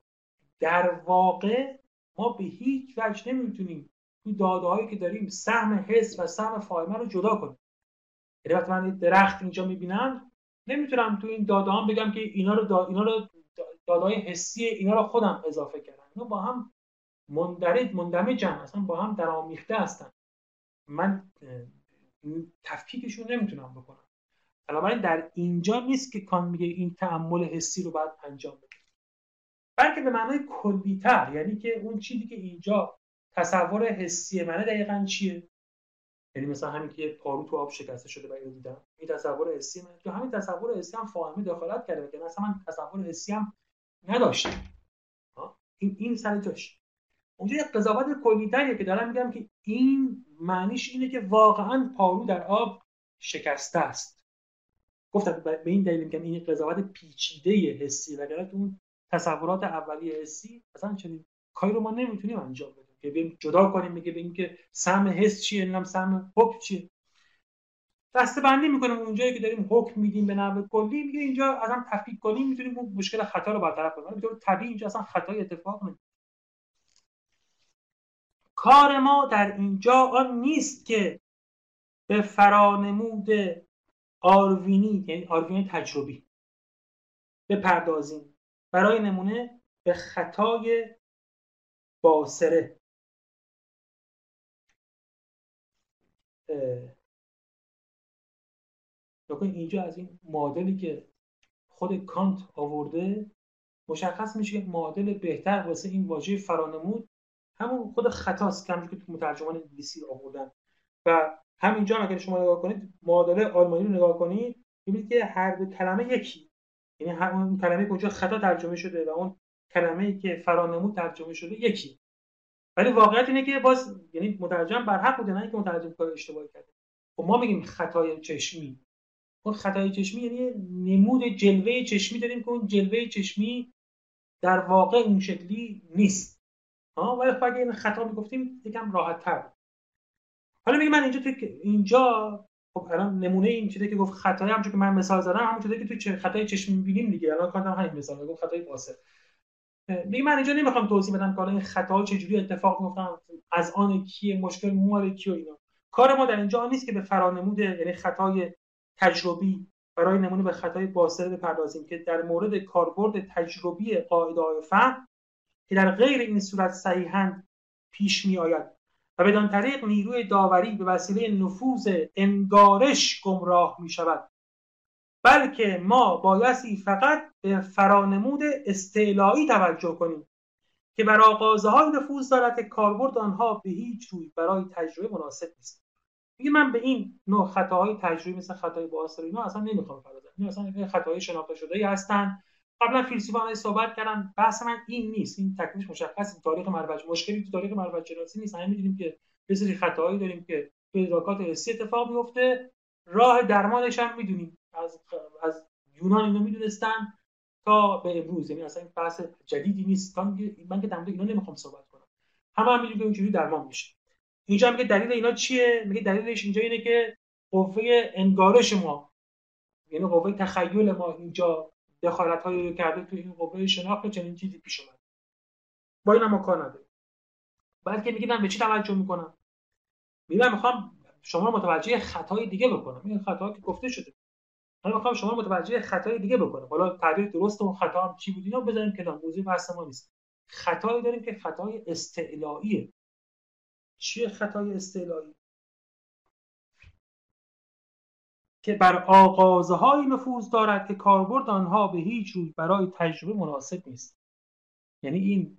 در واقع ما به هیچ وجه نمی‌تونیم تو داده هایی که داریم سهم حس و سهم فاهمه رو جدا کنیم. یعنی وقتی من درخت اینجا می‌بینم نمی‌تونم تو این داده هم بگم که اینا رو دا... اینا رو دادهای حسی اینا رو خودم اضافه کردم. اینا با هم مندرج مندمجن اصلا با هم درآمیخته هستن. من تفکیکشون نمی‌تونم بکنم. بنابراین در اینجا نیست که کان میگه این تعمل حسی رو باید انجام بده. بلکه به معنای کلیتر یعنی که اون چیزی که اینجا تصور حسی منه دقیقا چیه؟ یعنی مثلا همین که پارو تو آب شکسته شده و اینو دیدم. این تصور حسی من تو همین تصور حسی هم فاهمی دخالت کرده. که مثلا من تصور حسی هم نداشتم. این این سر جاش. اونجا یه قضاوت کلیتریه که دارم میگم که این معنیش اینه که واقعا پارو در آب شکسته است. گفتم به این دلیل میگم این قضاوت پیچیده حسی. وگرنه اون تصورات اولیه حسی اصلا چنین کاری رو ما نمی‌تونیم انجام بدیم که بیم جدا کنیم میگه بگیم که سهم حس چیه نم سهم حکم چیه. دسته بندی می‌کنیم اونجایی که داریم حکم میدیم به نحو کلی میگه اینجا اصلا تفکیک کنیم می‌تونیم اون مشکل خطا رو برطرف کنیم. به طبیعی اینجا اصلا خطای اتفاق نمیفته کار ما در اینجا آن نیست که به فرانمود آروینی یعنی آروینی تجربی بپردازیم. برای نمونه به خطای باسره اینجا از این معادلی که خود کانت آورده مشخص میشه که معادل بهتر واسه این واژه فرانمود همون خود خطاست که که تو مترجمان انگلیسی آوردن. و همینجا اگر شما نگاه کنید معادله آلمانی رو نگاه کنید می‌بینید که هر دو کلمه یکی. یعنی همون کلمه اونجا خطا ترجمه شده و اون کلمه ای که فرانمود ترجمه شده یکی. ولی واقعیت اینه که باز یعنی مترجم بر حق بوده نه اینکه مترجم کار اشتباهی کرده. خب ما میگیم خطای چشمی. اون خطای چشمی یعنی نمود جلوه چشمی داریم که اون جلوه چشمی در واقع اون شکلی نیست. ها ولی خب اگه این خطا می‌گفتیم یکم راحت تر حالا میگه من اینجا تو اینجا خب الان نمونه این چیزی که گفت خطای همونجوری که من مثال زدم همون چیزی که تو خطای چشمی می‌بینیم دیگه. الان کارم همین مثال گفت خطای واسه میگه من اینجا نمی‌خوام توضیح بدم که این خطا چجوری اتفاق میفتن از آن کیه مشکل مال کی و اینا. کار ما در اینجا نیست که به فرانمود یعنی خطای تجربی برای نمونه به خطای باسره بپردازیم که در مورد کاربرد تجربی قاعده های فهم که در غیر این صورت صحیحا پیش می آید و بدان طریق نیروی داوری به وسیله نفوذ انگارش گمراه می شود بلکه ما بایستی فقط به فرانمود استعلایی توجه کنیم که بر آغازه های نفوذ دارد که کاربرد آنها به هیچ روی برای تجربه مناسب نیست. میگه من به این نوع خطاهای تجربی مثل خطای باستر اینا اصلا نمی‌خوام پردازم این اصلا خطاهای شناخته شده ای هستن. قبلا فیلسوفان صحبت کردن بحث من این نیست. این تکلیفش مشخص تاریخ مروج مشکلی تو تاریخ مروج شناسی نیست. همه می‌دونیم که یه سری خطاهایی داریم که تو ادراکات حسی اتفاق میفته راه درمانش هم می‌دونیم. از از یونان اینو می‌دونستن تا به امروز. یعنی اصلا این بحث جدیدی نیست. من که در اینا نمی‌خوام صحبت کنم. همه هم می‌دونیم که اونجوری درمان میشه. اینجا میگه دلیل اینا چیه؟ میگه دلیلش اینجا اینه که قوه انگارش ما یعنی قوه تخیل ما اینجا دخالت رو کرده تو این قوه شناخت چنین چیزی پیش اومد با این ما کار نداریم. بلکه میگه من به چی توجه می‌کنم؟ میگم می‌خوام شما رو متوجه خطای دیگه بکنم. این خطا که گفته شده. من می‌خوام شما رو متوجه خطای دیگه بکنم. حالا تعبیر درست اون خطا هم چی بود؟ اینا بذاریم کنار. موضوع بحث ما نیست. خطایی داریم که خطای استعلاییه. چیه خطای استعلایی؟ که بر های نفوذ دارد که کاربرد آنها به هیچ روی برای تجربه مناسب نیست. یعنی این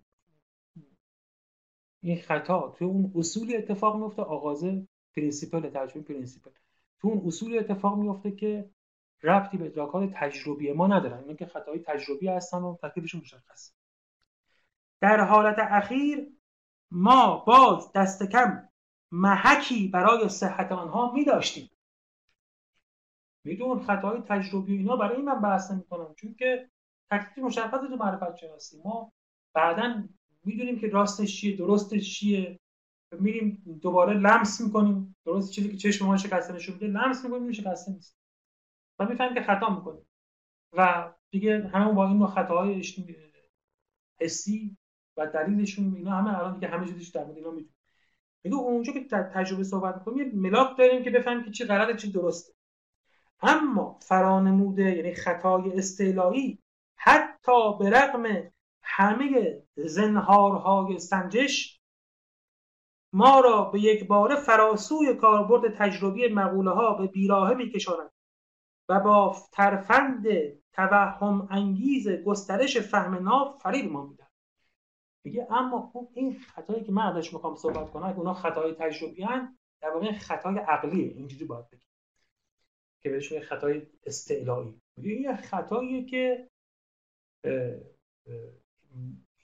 این خطا تو اون اصول اتفاق میفته آغازه principle تجربه principle تو اون اصول اتفاق میفته که ربطی به ادراکات تجربی ما ندارن اینا که خطاهای تجربی هستن و تکلیفشون مشخص در حالت اخیر ما باز دست کم محکی برای صحت آنها می داشتیم میدون خطاهای تجربی اینا برای این من بحث کنم چون که تکلیف مشخص تو معرفت شناسی. ما بعدا می‌دونیم که راستش چیه درستش چیه. میریم دوباره لمس می‌کنیم. درست چیزی که چشم ما شکسته نشون میده لمس می‌کنیم شکسته نیست. و می‌فهمیم که خطا می‌کنیم. و دیگه همون با این نوع خطاهای حسی و دلیلشون اینا همه الان دیگه همه چیزش در مورد اینا می‌دونیم. اونجا که تجربه صحبت می‌کنیم یه ملاک داریم که بفهمیم که چی غلطه چی درسته. اما فرانموده یعنی خطای استعلایی حتی به رغم همه زنهارهای سنجش ما را به یک باره فراسوی کاربرد تجربی مقوله ها به بیراهه میکشاند و با ترفند توهم انگیز گسترش فهم ناف فریب ما میدن میگه اما اون این خطایی که من ازش می‌خوام صحبت کنم اونا خطای تجربی هن در واقع خطای عقلیه اینجوری باید بگیم که بهش میگه خطای استعلایی. این خطاییه که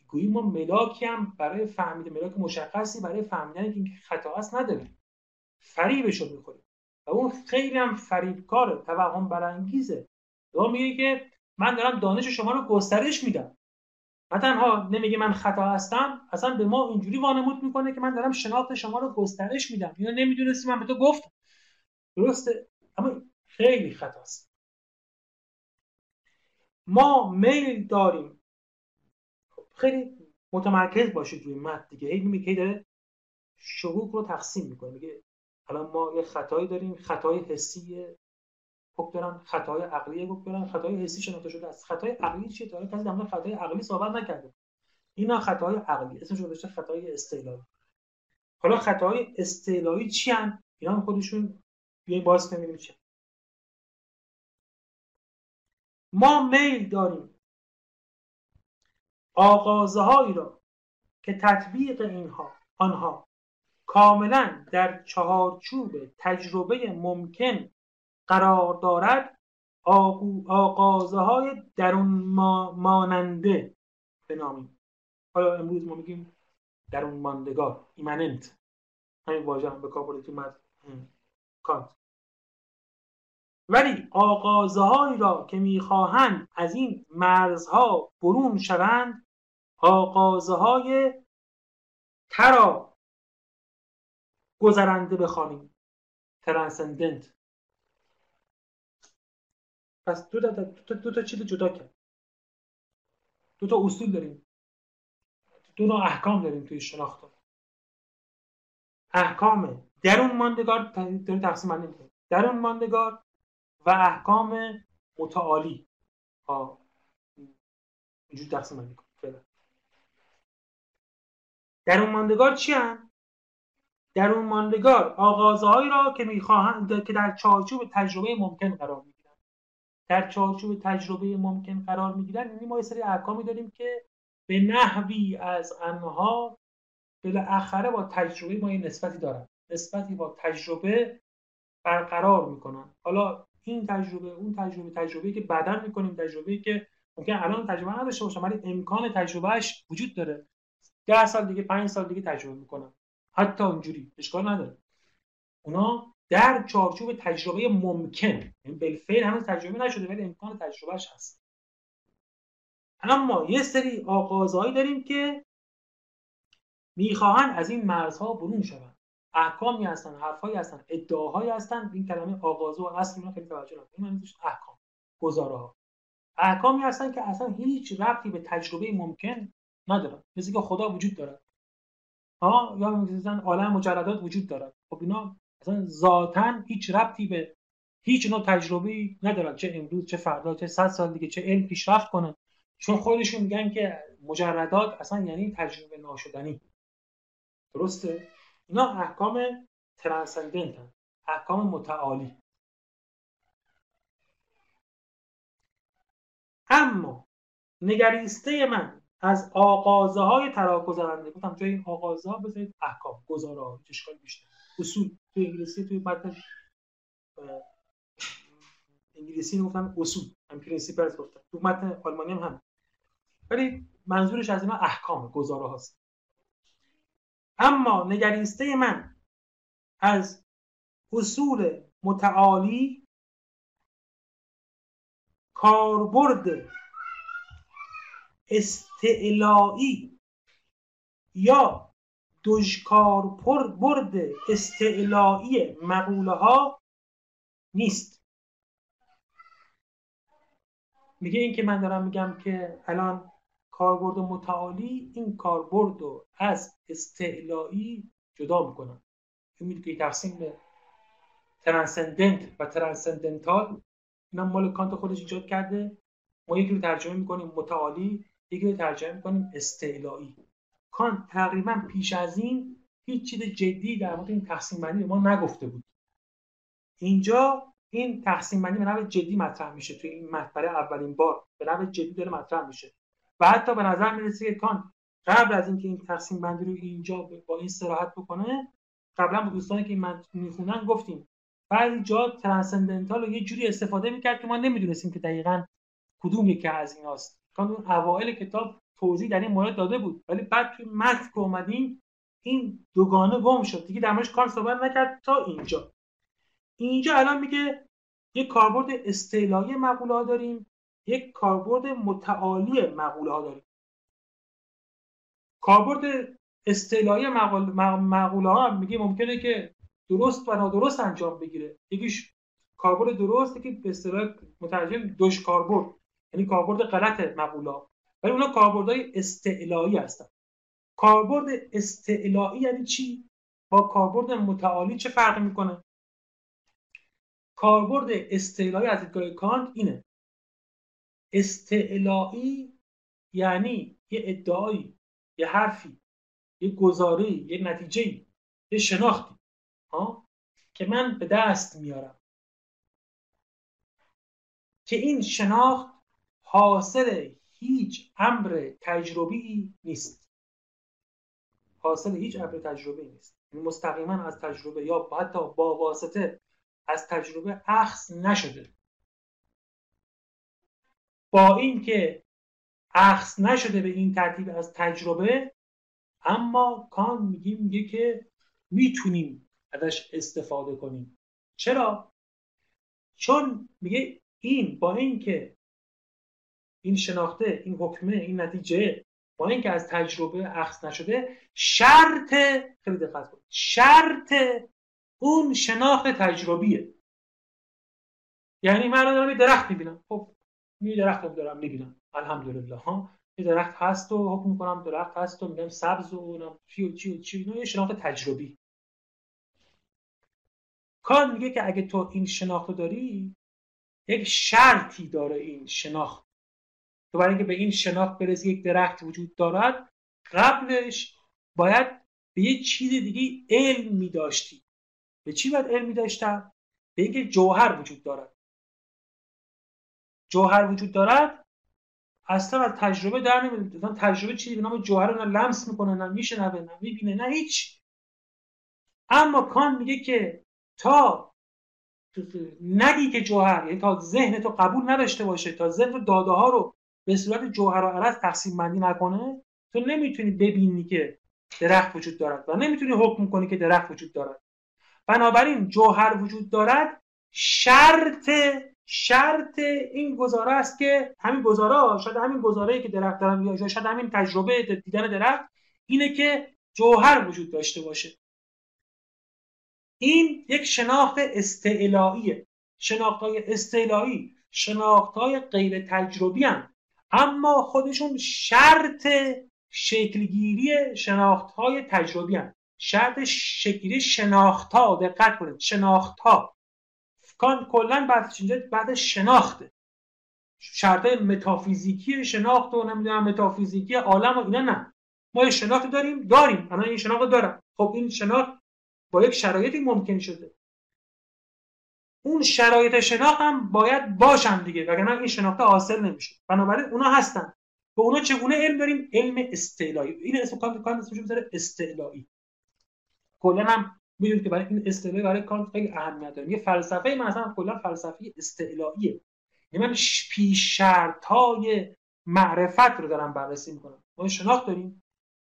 گویی ما ملاکی هم برای فهمیده ملاک مشخصی برای فهمیدن که خطا هست نداریم. فریبش رو می‌خوریم. و اون خیلی هم فریبکاره توهم برانگیزه. و میگه که من دارم دانش شما رو گسترش میدم. نه تنها نمیگه من خطا هستم اصلا به ما اینجوری وانمود می‌کنه که من دارم شناخت شما رو گسترش میدم. اینو نمی‌دونستی من به تو گفتم. درسته؟ اما خیلی خطاست. ما میل داریم. خیلی متمرکز باشید روی متن دیگه. هی میگه داره شروع رو تقسیم می‌کنه. میگه الان ما یه خطایی داریم. خطای حسی حکم دارن. خطای عقلی حکم دارن. خطای حسی شناخته شده است. خطای عقلی چیه؟ تا کسی در خطای عقلی صحبت نکرده. اینا خطای عقلی. اسمش گذاشته خطای استعلایی. حالا خطای استعلایی چی ان اینا خودشون بیاین باز کنیم چی ما میل داریم آغازهایی را که تطبیق اینها آنها کاملا در چهارچوب تجربه ممکن قرار دارد آغازه های درون ماننده بنامیم. حالا امروز ما میگیم درون ماندگار؟ ایمننت. همین واژه هم به کار تو کانت ولی آغازهایی را که می‌خواهند از این مرزها برون شوند آغازه های ترا گذرنده بخوانیم. ترانسندنت پس دو تا, دو تا, دو تا چیز جدا کرد. دو تا اصول داریم. دو نوع احکام داریم توی شناخت. احکام درون ماندگار داره تقسیم بندی درون ماندگار و احکام متعالی. ها اینجور تقسیم بندی کنیم درون ماندگار چی هم؟ درون ماندگار آغازهایی را که می‌خواهند که در چارچوب تجربه ممکن قرار می‌گیرند. در چارچوب تجربه ممکن قرار می‌گیرن یعنی ما یه سری احکامی داریم که به نحوی از انها بالاخره با تجربه ما یه نسبتی دارن. نسبتی با تجربه برقرار می‌کنن. حالا این تجربه اون تجربه تجربه که بعدا می‌کنیم تجربه که ممکن الان تجربه نداشته باشم ولی امکان تجربهش وجود داره. ده سال دیگه پنج سال دیگه تجربه می‌کنم. حتی اونجوری اشکال نداره. اونا در چارچوب تجربه ممکن. یعنی بالفعل هنوز تجربه نشده ولی امکان تجربهش هست. اما یه سری آغازهایی داریم که می‌خواهند از این مرزها برون شوند. احکامی هستن حرفهایی هستن ادعاهایی هستن. این کلمه آغازه و اصل اینا خیلی توجه نکنید این احکام گزاره ها احکامی هستن که اصلا هیچ ربطی به تجربه ممکن ندارن. مثل که خدا وجود دارد ها؟ یا مثلا عالم مجردات وجود دارد خب اینا اصلا ذاتا هیچ ربطی به هیچ نوع تجربه ندارن. چه امروز چه فردا چه صد سال دیگه چه علم پیشرفت کنه. چون خودشون میگن که مجردات اصلا یعنی تجربه ناشدنی. درسته؟ اینا احکام ترانسندنت. احکام متعالی. اما نگریسته من از آغازه های تراگذرنده گفتم جای این آغازه ها بذارید احکام گزاره ها اشکال بیشتر. اصول تو انگلیسی توی متن انگلیسی گفتم اصول. هم principles گفتم. تو متن آلمانی هم هم. ولی منظورش از اینا احکام گزاره هاست. اما نگریسته من از اصول متعالی کاربرد استعلایی یا دشکار پر برد استعلایی مقوله ها نیست. میگه این که من دارم میگم که الان کاربرد متعالی این کاربرد رو از استعلایی جدا می‌کنن این که تقسیم به transcendent و transcendental اینا مال کانت خودش ایجاد کرده. ما یکی رو ترجمه می‌کنیم متعالی یکی رو ترجمه می‌کنیم استعلایی. کانت تقریبا پیش از این هیچ چیز جدی در مورد این تقسیم بندی ما نگفته بود. اینجا این تقسیم بندی به نوع جدی مطرح میشه. توی این برای اولین بار به نوع جدی داره مطرح میشه. و حتی به نظر می‌رسه که کانت قبل از اینکه این تقسیم بندی رو اینجا با این صراحت بکنه قبلا با دوستانی که من می‌خونن گفتیم. بعضی جا ترانسندنتال رو یه جوری استفاده می‌کرد که ما نمی‌دونستیم که دقیقا کدوم یکی از ایناست. کان اون اوایل کتاب توضیح در این مورد داده بود. ولی بعد توی متن که اومدیم این دوگانه گم شد. دیگه در موردش کار صحبت نکرد تا اینجا. اینجا الان میگه یک کاربرد استعلایی مقوله داریم. یک کاربرد متعالی مقوله ها داریم. کاربرد استعلایی مقوله ها میگه ممکنه که درست و نادرست انجام بگیره. یکیش کاربرد درست یکی به اصطلاح مترجم دوش کاربرد. یعنی کاربرد غلط مقوله ها ولی اونا کاربردهای استعلایی هستن. کاربرد استعلایی یعنی چی؟ با کاربرد متعالی چه فرق می‌کنه؟ کاربرد استعلایی از دیدگاه کانت اینه. استعلایی یعنی یه ادعایی یه حرفی یه گزاره یه نتیجه یه شناختی ها که من به دست میارم. که این شناخت حاصل هیچ امر تجربی نیست. حاصل هیچ امر تجربی نیست. یعنی مستقیما از تجربه یا حتی با واسطه از تجربه اخذ نشده. با اینکه اخذ نشده به این ترتیب از تجربه اما کان میگه میگه که می‌تونیم ازش استفاده کنیم. چرا؟ چون میگه این با اینکه این شناخته این حکمه این نتیجه با اینکه از تجربه اخذ نشده شرط خیلی دقت کنید شرط اون شناخت تجربیه. یعنی من دارم یه درخت می‌بینم. خب یه درخت رو دارم می‌بینم. الحمدلله ها. یه درخت هست و حکم می‌کنم درخت هست و میگم سبز و چی و چی و چی. اینا یه شناخت تجربی. کار میگه که اگه تو این شناخت داری یک شرطی داره این شناخت. تو برای اینکه به این شناخت برسی یک درخت وجود دارد قبلش باید به یه چیز دیگه علم می داشتی به چی باید علم می داشتم؟ به اینکه جوهر وجود دارد. جوهر وجود دارد اصلا از تجربه در نمیاد تجربه چیزی به نام جوهر رو لمس می‌کنه نه میشنوه نه می‌بینه نه هیچ. اما کان میگه که تا نگی که جوهر یعنی تا ذهن تو قبول نداشته باشه تا ذهن داده ها رو به صورت جوهر و عرض تقسیم بندی نکنه تو نمی‌تونی ببینی که درخت وجود دارد و نمی‌تونی حکم کنی که درخت وجود دارد. بنابراین جوهر وجود دارد شرط شرط این گزاره است که همین گزاره شاید همین گزاره که درخت دارم یا شاید همین تجربه دیدن درخت اینه که جوهر وجود داشته باشه این یک شناخت استعلاییه شناخت های استعلایی شناخت های غیر تجربی هم. اما خودشون شرط شکلگیری شناخت های تجربی هم. شرط شکلی شناخت ها دقت کنید شناخت ها کان کلا بعد بعد شناخته. شرط متافیزیکی شناخت و نمی‌دونم متافیزیکی عالم و اینا نه. ما یه شناخت داریم داریم. الان این شناخت دارم. خب این شناخت با یک شرایطی ممکن شده. اون شرایط شناخت هم باید باشن دیگه وگرنه این شناخت حاصل نمیشه. بنابراین اونا هستن. به اونا چگونه علم داریم؟ علم استعلایی. این اسم کانت اسمش می‌ذاره استعلایی. کلا هم می‌دونید که برای این استعلایی برای کانت خیلی اهمیت داره. یه فلسفه من اصلا کلا فلسفه استعلاییه یعنی من پیش معرفت رو دارم بررسی می‌کنم. ما شناخت داریم.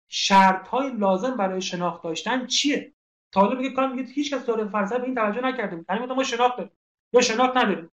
شرط های لازم برای شناخت داشتن چیه؟ تا حالا میگه کان میگه هیچ کس داره فلسفه به این توجه نکرده. یعنی ما شناخت داریم. یا شناخت نداریم.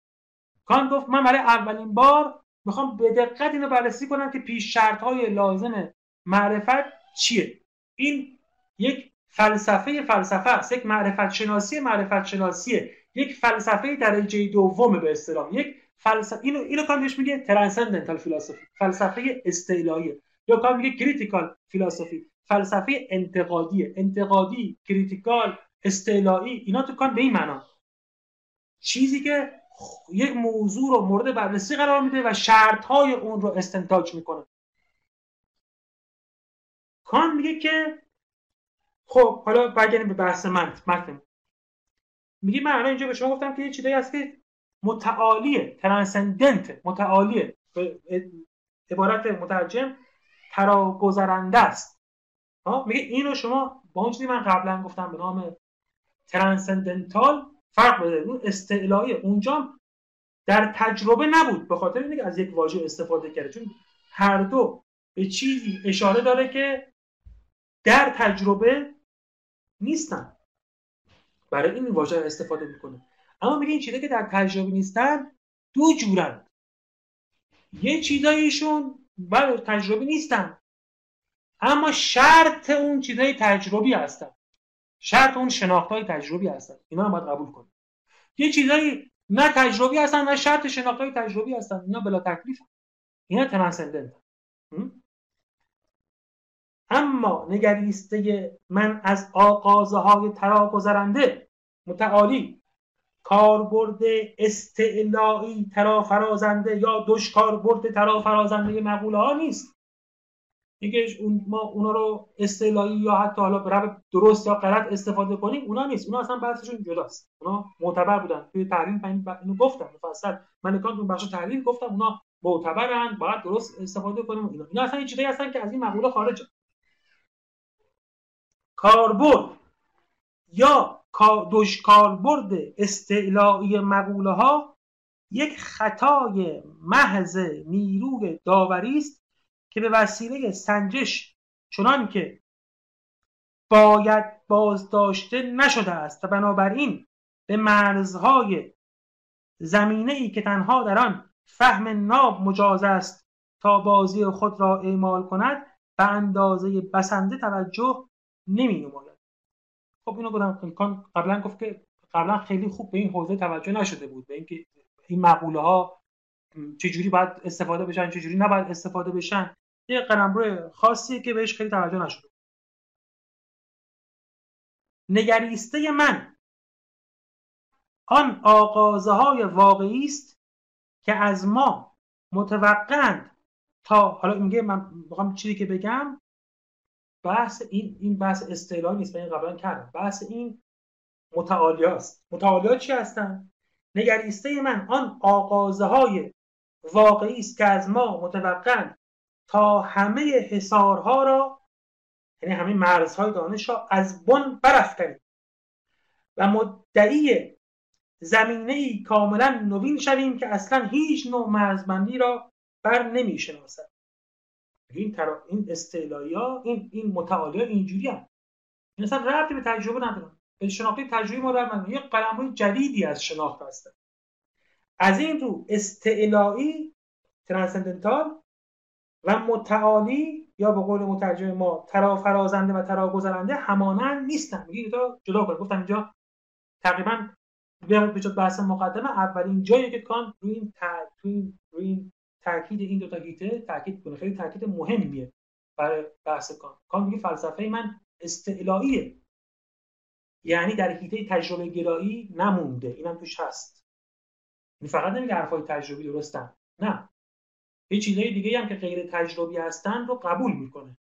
کان گفت من برای اولین بار می‌خوام به دقت اینو بررسی کنم که پیش شرط های لازم معرفت چیه. این یک فلسفه فلسفه است. یک معرفت شناسی معرفت شناسیه یک فلسفه درجه دوم به اصطلاح. یک فلسفه اینو اینو کان میگه ترانسندنتال فلسفی فلسفه استعلاییه یا کانت میگه critical philosophy فلسفه انتقادی. انتقادی critical استعلایی. اینا تو کانت به این معنا. چیزی که یک موضوع رو مورد بررسی قرار میده و شرط های اون رو استنتاج می‌کنه. کانت میگه که خب حالا برگردیم به بحث من متن. میگه من الان اینجا به شما گفتم که یه چیزایی هست که متعالیه transcendent متعالیه عبارت مترجم تراگذرنده است. میگه اینو شما با اون چیزی من قبلا گفتم به نام ترانسندنتال فرق بده. اون استعلایی اونجا در تجربه نبود به خاطر اینکه از یک واژه استفاده کرده. چون هر دو به چیزی اشاره داره که در تجربه نیستن. برای این واژه استفاده می‌کنه. اما میگه این چیزایی که در تجربه نیستن دو جورن. یه چیزایشون بله تجربی نیستن. اما شرط اون چیزای تجربی هستن. شرط اون شناخت های تجربی هستن. اینا هم باید قبول کنیم یه چیزایی نه تجربی هستن نه شرط شناخت های تجربی هستن. اینا بلا تکلیف اینا ترانسندنت اما نگریسته من از آغازه های ترا گذرنده متعالی کاربرد استعلایی ترا فرازنده یا دوش کاربرد ترا فرازنده مقوله ها نیست. میگه اون ما اونا رو استعلایی یا حتی حالا به درست یا غلط استفاده کنیم اونا نیست. اونا اصلا بحثشون جداست. اونا معتبر بودن. توی تحریم اینو گفتم مفصل. من کار اون بخش تحریم گفتم اونا معتبرن باید درست استفاده کنیم اینا. اینا اصلا چیزایی هستن که از این مقوله خارجه کاربرد یا دوش کاربرد استعلایی مقوله ها یک خطای محض نیروی داوری است که به وسیله سنجش چنان که باید بازداشته نشده است و بنابراین به مرزهای زمینه ای که تنها در آن فهم ناب مجاز است تا بازی خود را اعمال کند به اندازه بسنده توجه نمی نماید خب اینو گفتم قبلا گفت که قبلا خیلی خوب به این حوزه توجه نشده بود به اینکه این مقوله ها چجوری باید استفاده بشن چجوری نباید استفاده بشن. یه قلمرو خاصیه که بهش خیلی توجه نشده نگریسته من آن آغازه های واقعی است که از ما متوقعند تا حالا میگه من می‌خوام چیزی که بگم بحث این این بحث اصطلاحی نیست من قبلا کردم. بحث این متعالیاست. متعالیات چی هستن؟ نگریسته من آن آغازه های واقعی است که از ما متوقعند تا همه حسارها را یعنی همه مرزهای دانش را از بن برافکنیم. و مدعی زمینه ای کاملا نوین شویم که اصلا هیچ نوع مرزبندی را بر نمی شناسد این ترا... این استعلایی ها این این متعالی ها اینجوری هم این اصلا ربطی به تجربه ندارن به شناختی تجربی ما در یه قلمروی جدیدی از شناخت هستن. از این رو استعلایی ترانسندنتال و متعالی یا به قول مترجم ما ترا فرازنده و ترا گذرنده همانند نیستن. میگه تا جدا کنه گفتم اینجا تقریبا به بحث مقدمه اولین جایی که کان روی این روی این تاکید این دو تا هیته تاکید کنه خیلی تاکید مهمیه برای بحث کان. کان میگه فلسفه من استعلاییه یعنی در هیته تجربه گرایی نمونده. اینم توش هست. این فقط نمیگه حرفای تجربی درستن. نه. یه چیزهای دیگه هم که غیر تجربی هستن رو قبول می‌کنه.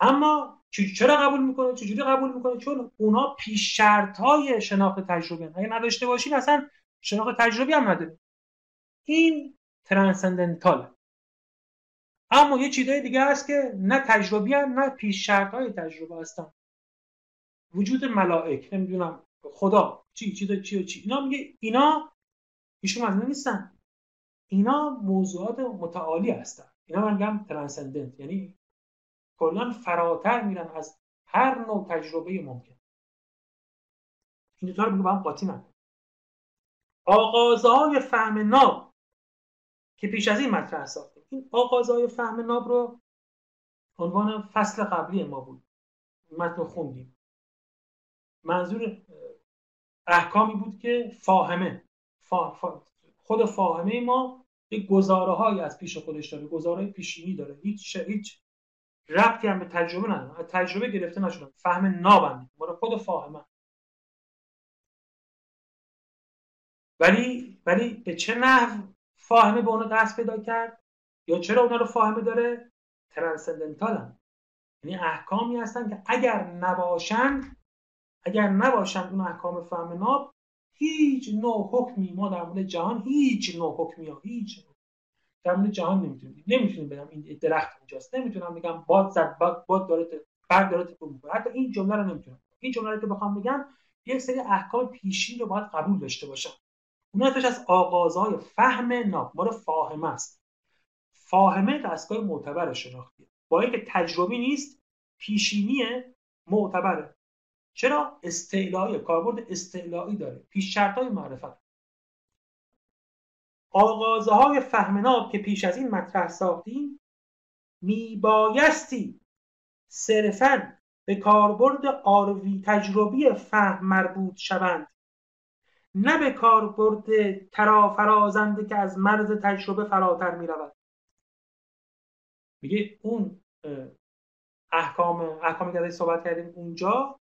اما چرا قبول می‌کنه؟ چجوری قبول می‌کنه؟ چون اونا پیش شرط های شناخت تجربه اگه نداشته باشین اصلا شناخت تجربی هم نداره. این ترانسندنتال. اما یه چیزهای دیگه هست که نه تجربی هم نه پیش شرط های تجربه هستن. وجود ملائک نمی‌دونم خدا چی چی چی چی. اینا میگه اینا ایشون از نیستن. اینا موضوعات متعالی هستن. اینا من میگم ترانسندنت. یعنی کلا فراتر میرن از هر نوع تجربه ممکن. این دو رو با هم قاطی من آغازهای فهم ناب. که پیش از این مطرح ساختیم. این آغازهای فهم ناب رو عنوان فصل قبلی ما بود. متن خوندیم. منظور احکامی بود که فاهمه. خود فاهمه ما یک گزاره های از پیش خودش داره گزاره پیشینی داره. هیچ هیچ ربطی هم به تجربه نداره. از تجربه گرفته نشده فهم نابند مال خود فاهمه. ولی ولی به چه نحو فاهمه به اونو دست پیدا کرد؟ یا چرا اونا رو فاهمه داره؟ ترانسندنتال هم. یعنی احکامی هستن که اگر نباشند اگر نباشند اون احکام فهم ناب هیچ نوع حکمی ما در مورد جهان هیچ نوع حکمی ها هیچ در مورد جهان نمی‌تونیم نمی‌تونیم بگم این درخت اینجاست. نمی‌تونم بگم باد زد باد, باد داره برگ داره تکون می‌کنه حتی این جمله رو نمی‌تونم این جمله رو که بخوام بگم یک سری احکام پیشین رو باید قبول داشته باشم. اون از آغازهای فهم رو فاهمه است. فاهمه دستگاه معتبر شناختیه با اینکه تجربی نیست پیشینی معتبره چرا؟ استعلایی. کاربرد استعلایی داره. پیش های معرفت. آغازهای فهم ناب که پیش از این مطرح ساختیم میبایستی صرفا به کاربرد آروی تجربی فهم مربوط شوند. نه به کاربرد ترافرازنده که از مرز تجربه فراتر می رود میگه اون احکام احکامی که صحبت کردیم اونجا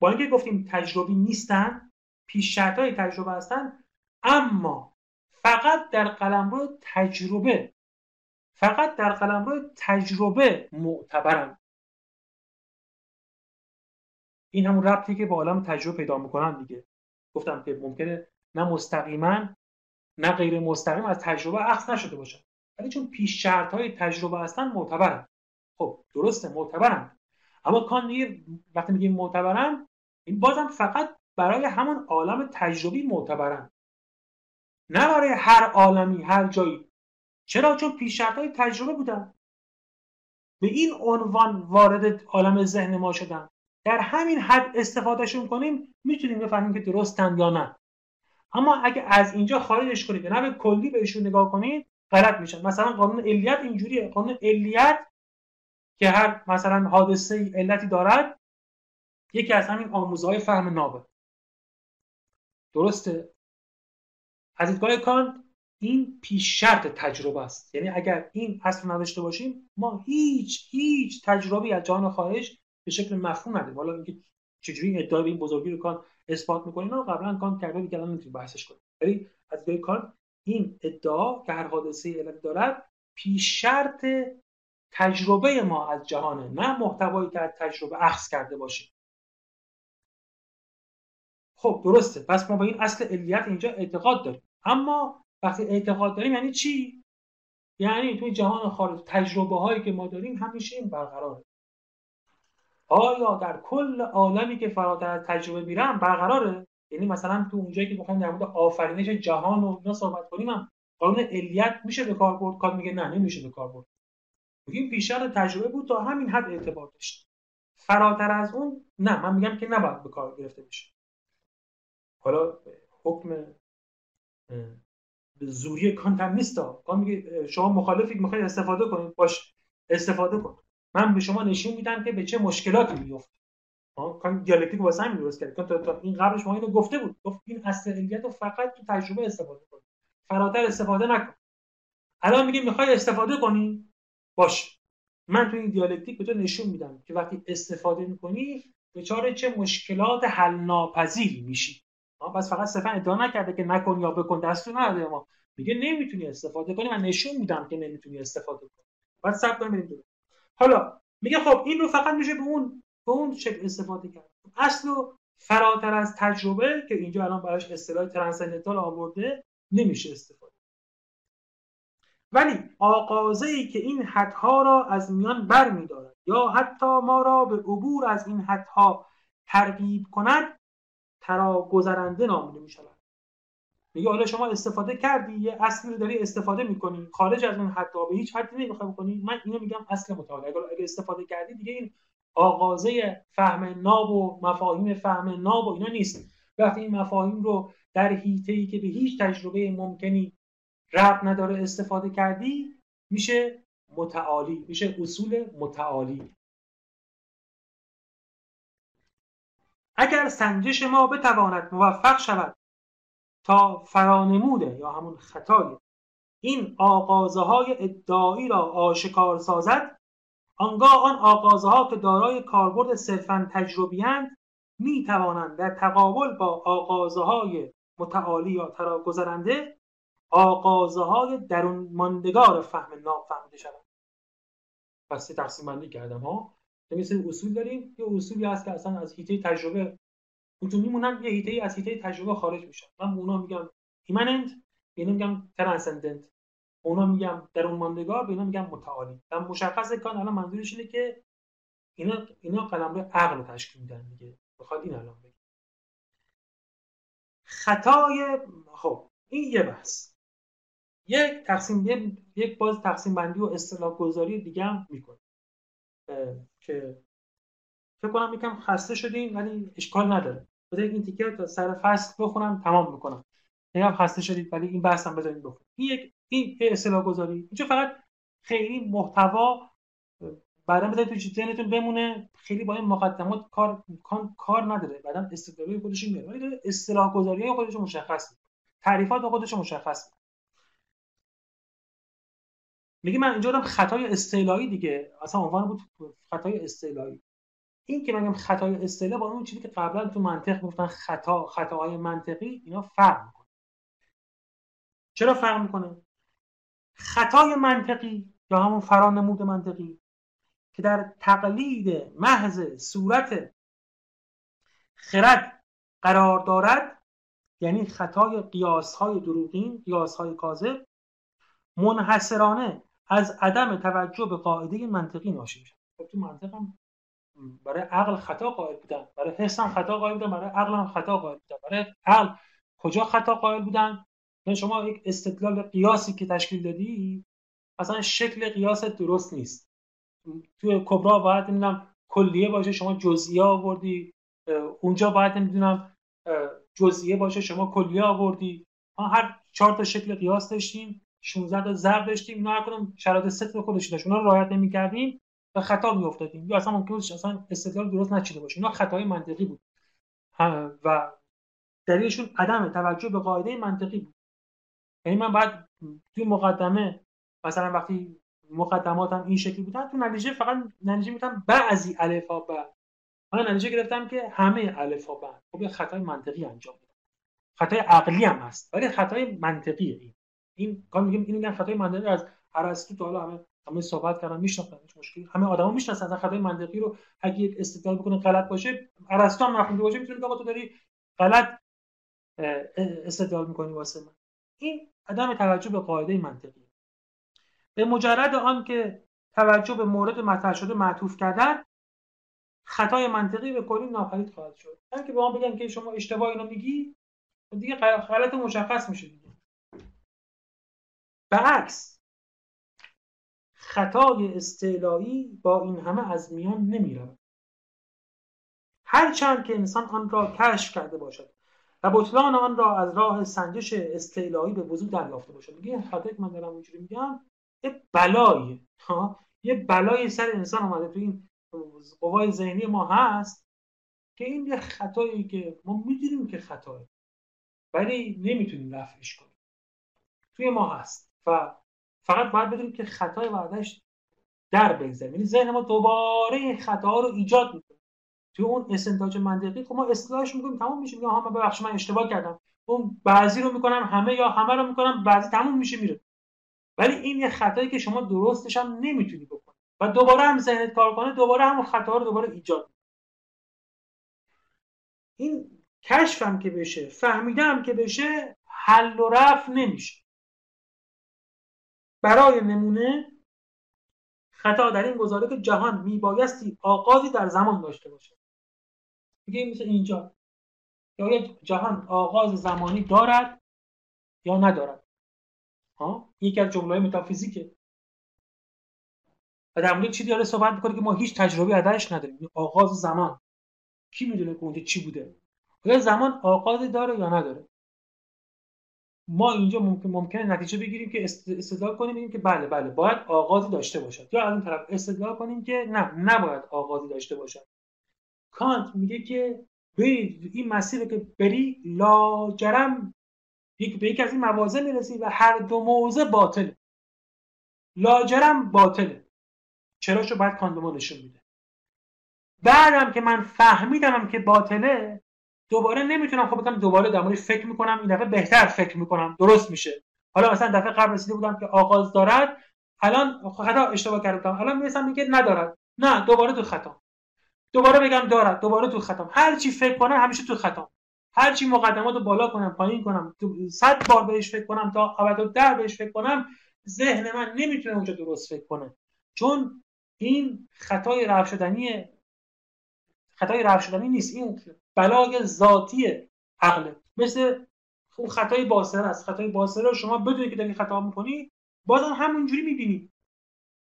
با اینکه گفتیم تجربی نیستن پیش های تجربه هستن اما فقط در قلمرو تجربه فقط در قلمرو تجربه معتبرن. این همون ربطی که با عالم تجربه پیدا می‌کنن دیگه. گفتم که ممکنه نه مستقیما نه غیر مستقیم از تجربه اخذ نشده باشن ولی چون پیش شرط های تجربه هستن معتبرن. خب درسته معتبرن. اما کان میگه وقتی میگیم معتبرن این بازم فقط برای همون عالم تجربی معتبرن. نه برای هر عالمی هر جایی. چرا؟ چون پیش های تجربه بودن. به این عنوان وارد عالم ذهن ما شدن. در همین حد استفادهشون کنیم می‌تونیم بفهمیم که درستن یا نه. اما اگه از اینجا خارجش کنید نه به کلی بهشون نگاه کنید غلط میشن. مثلا قانون علیت اینجوریه. قانون علیت که هر مثلا حادثه علتی دارد یکی از همین آموزهای فهم نابه. درسته؟ از دیدگاه کانت این پیش شرط تجربه است. یعنی اگر این اصل نداشته باشیم ما هیچ هیچ تجربی از جهان خارج به شکل مفهوم نداریم. حالا اینکه چجوری ادعای به این بزرگی رو کان اثبات می‌کنه رو قبلا کان کرده دیگه الان نمی‌تونیم بحثش کنیم. ولی از دیدگاه کان این ادعا که هر حادثه علت دارد پیش شرط تجربه ما از جهانه نه محتوایی که از تجربه اخذ کرده باشیم خب درسته. پس ما با این اصل علیت اینجا اعتقاد داریم. اما وقتی اعتقاد داریم یعنی چی؟ یعنی توی جهان خارج تجربه هایی که ما داریم همیشه این برقراره. آیا در کل عالمی که فراتر از تجربه میرم برقراره؟ یعنی مثلا تو اونجایی که بخوایم در مورد آفرینش جهان و اینا صحبت کنیم هم قانون علیت میشه به کار برد؟ کار میگه نه نمیشه به کار برد. میگیم پیشرفت تجربه بود تا همین حد اعتبار داشت. فراتر از اون نه من میگم که نباید به کار گرفته بشه. حالا حکم زوری کانت نیست میگه شما مخالفید می‌خواید استفاده کنید باش استفاده کن. من به شما نشون میدم که به چه مشکلاتی میفته کان دیالکتیک واسه همین درست کرد تا, این قبلش ما اینو گفته بود. گفت این علیت رو فقط تو تجربه استفاده کن فراتر استفاده نکن. الان میگه می‌خوای استفاده کنی؟ باش من تو این دیالکتیک به تو نشون میدم که وقتی استفاده می‌کنی دچار چه مشکلات حل ناپذیری میشی پس فقط صرفا ادعا نکرده که نکن یا بکن دستور نداده ما. میگه نمی‌تونی استفاده کنی. من نشون میدم که نمی‌تونی استفاده کنی. بعد صبر کنیم حالا میگه خب این رو فقط میشه به اون به اون شکل استفاده کرد. اصل فراتر از تجربه که اینجا الان براش اصطلاح ترانسندنتال آورده نمیشه استفاده ولی آغازه ای که این حدها را از میان بر میدارد یا حتی ما را به عبور از این حدها ترغیب کند ترا گذرنده نامیده می شود میگه حالا شما استفاده کردی یه اصلی رو داری استفاده می‌کنی. خارج از اون حد به هیچ حدی نمی‌خوای بکنی. من اینو میگم اصل مطالعه. اگه استفاده کردی دیگه این آغازه فهم ناب و مفاهیم فهم ناب و اینا نیست. وقتی این مفاهیم رو در حیطه ای که به هیچ تجربه ممکنی رب نداره استفاده کردی میشه متعالی میشه اصول متعالی. اگر سنجش ما بتواند موفق شود تا فرانموده یا همون خطای این آغازه های ادعایی را آشکار سازد آنگاه آن آغازه ها که دارای کاربرد صرفا تجربیاند می توانند در تقابل با آغازه های متعالی یا تراگذرنده آغازه های درون ماندگار فهم نافهمیده شوند. پس تقسیم بندی کردم ها. مثل اصول داریم. یه اصولی هست که اصلا از هیته تجربه اونجا میمونن یه هیته از هیته تجربه خارج میشن. من به اونا میگم ایمننت به اینا میگم ترانسندنت. اونا میگم درون ماندگار به اینا میگم متعالی. و مشخص کان الان منظورش اینه که اینا اینا قلمرو عقل تشکیل میدن دیگه. بخواد این الان بگه. خطای خب این یه بحث. یک تقسیم یک باز تقسیم بندی و اصطلاح گذاری دیگه هم می‌کنه. که فکر کنم یکم خسته شدیم ولی اشکال نداره. بذارید این تیکه تا سر فصل بخونم تمام می‌کنم. هم خسته شدید ولی این بحثم بذارید بخونم این یک این اصطلاح گذاری. اینجا فقط خیلی محتوا بعدا بذارید تو ذهنتون بمونه. خیلی با این مقدمات کار کار نداره. بعدا استدلالی خودش میاره ولی اصطلاح گذاری خودش مشخص تعریفات خودش مشخص میگه من اینجا دارم خطای استعلایی دیگه. اصلا عنوان بود خطای استعلایی این که میگم خطای استعلا با اون چیزی که قبلا تو منطق گفتن خطا خطاهای منطقی اینا فرق می‌کنه. چرا فرق می‌کنه؟ خطای منطقی یا همون فرانمود منطقی که در تقلید محض صورت خرد قرار دارد یعنی خطای قیاس های دروغین قیاس های کاذب منحصرانه از عدم توجه به قاعده منطقی ناشی میشه. خب تو منطق هم برای عقل خطا قائل بودن. برای حس هم خطا قائل بودن. برای عقل هم خطا قائل بودن. برای عقل کجا خطا قائل بودن؟ یعنی شما یک استدلال قیاسی که تشکیل دادی اصلا شکل قیاس درست نیست. توی کبرا باید نمی‌دونم کلیه باشه شما جزئیه آوردی. اونجا باید نمی‌دونم جزئیه باشه شما کلیه آوردی. ما هر چهار تا شکل قیاس داشتیم 16 تا ضرب داشتیم. اینا هر کدوم شرایط صفر خودش داشت. اونا رعایت نمی‌کردیم. و خطا میافتادیم یا اصلا ممکن بود اصلا استدلال درست نچیده باشه. اینا خطای منطقی بود. و دلیلشون عدم توجه به قاعده منطقی بود. یعنی من بعد توی مقدمه مثلا وقتی مقدماتم این شکلی بودن تو نتیجه فقط نتیجه می‌تونم بعضی الفا ب. من نتیجه گرفتم که همه الفا ب. خب یه خطای منطقی انجام میدم. خطای عقلی هم هست ولی خطای منطقی این. این کار میگم این میگن خطای منطقی از ارسطو تا حالا همه همه صحبت کردن میشناختن هیچ مشکلی همه آدما می‌شناسن خطای منطقی رو. اگه یک استدلال بکنه غلط باشه ارسطو هم نخونده باشه می‌تونه تو داری غلط استدلال می‌کنی واسه من. این عدم توجه به قاعده منطقی. به مجرد آن که توجه به مورد مطرح شده معطوف کردن خطای منطقی به کلی ناپدید خواهد شد. که به ما بگن که شما اشتباه اینو میگی دیگه غلط مشخص میشه دیگه. برعکس خطای استعلایی با این همه از میان نمی‌رود. هرچند که انسان آن را کشف کرده باشد و بطلان آن را از راه سنجش استعلایی به وضوع دریافته باشد. میگه خطایی که من دارم اینجوری میگم یه بلایی یه بلایی سر انسان آمده تو این قوای ذهنی ما هست که این یه خطایی که ما می‌دونیم که خطایی ولی نمی‌تونیم رفعش کنیم. توی ما هست و فقط باید بدونیم که خطای بعدش در بگذاریم یعنی ذهن ما دوباره خطا رو ایجاد می‌کنه. توی اون استنتاج منطقی خب ما اصلاحش می‌کنیم تمام میشه. میگم ها ببخشید من اشتباه کردم. اون بعضی رو می‌کنم همه یا همه رو می‌کنم بعضی تموم میشه میره. ولی این یه خطایی که شما درستش هم نمی‌تونی بکنی. و دوباره هم ذهنت کار کنه دوباره همون خطا رو دوباره ایجاد این کشفم که بشه فهمیدم که بشه حل و رفع نمیشه. برای نمونه خطا در این گزاره که جهان میبایستی آغازی در زمان داشته باشه. میگه مثل اینجا. یا جهان آغاز زمانی دارد یا ندارد. ها؟ یکی از جمله متافیزیکه. و در مورد چی داره صحبت می‌کنه که ما هیچ تجربه ازش نداریم. آغاز زمان. کی می‌دونه که اونجا چی بوده؟ آیا زمان آغازی داره یا نداره؟ ما اینجا ممکن ممکنه نتیجه بگیریم که استدلال کنیم بگیم که بله بله باید آغازی داشته باشد. یا از این طرف استدلال کنیم که نه نباید آغازی داشته باشد. کانت میگه که برید این مسیر که بری لاجرم یک به یک از این موازه می‌رسی و هر دو موضع باطل لاجرم باطله. چراشو باید کاندوما نشون میده. بعدم که من فهمیدم که باطله دوباره نمی‌تونم. خب بگم دوباره در فکر می‌کنم این دفعه بهتر فکر می‌کنم. درست میشه. حالا مثلا دفعه قبل رسیده بودم که آغاز دارد الان خطا اشتباه کردم الان می‌رسم میگه ندارد. نه دوباره تو خطا دوباره بگم دارد دوباره تو خطا هر چی فکر کنم همیشه تو خطا هر چی مقدمات رو بالا کنم پایین کنم صد بار بهش فکر کنم تا ابد در بهش فکر کنم ذهن من نمی‌تونه اونجا درست فکر کنه. چون این خطای رفع شدنی خطای رفع شدنی نیست. این بلای ذاتی عقله مثل اون خطای باسر است. خطای باسر رو شما بدونید که داری خطا می‌کنی بازم همونجوری می‌بینی.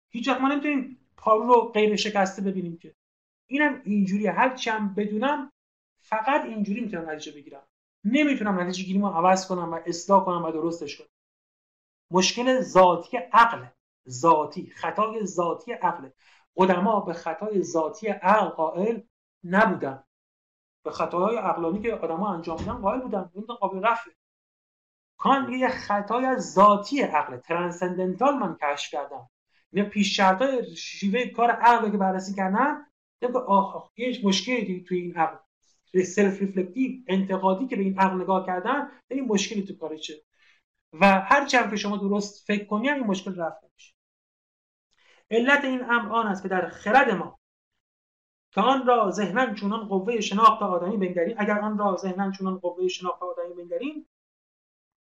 هیچ وقت ما نمی‌تونیم پارو رو غیر شکسته ببینیم که. اینم اینجوری هر چم بدونم فقط اینجوری می‌تونم نتیجه بگیرم. نمی‌تونم نتیجه گیریمو عوض کنم و اصلاح کنم و درستش کنم. مشکل ذاتی عقل. ذاتی. خطای ذاتی عقل. قدما به خطای ذاتی عقل قائل نبودن به خطاهای عقلانی که آدما انجام میدن قائل بودن. این قابل رفعه. کانت یه خطای ذاتی عقل transcendental من کشف کردم. نه پیش شرطای شیوه کار عقل که بررسی دیدم که آه یه مشکلی توی این عقل self reflective انتقادی که به این عقل نگاه کردن این مشکلی تو کارشه و هر چند که شما درست فکر کنی این مشکل رفع میشه. علت این امر آن است که در خرد ما که آن را ذهنا چونان قوه شناخت آدمی بنگریم. اگر آن را ذهنا چونان قوه شناخت آدمی بنگریم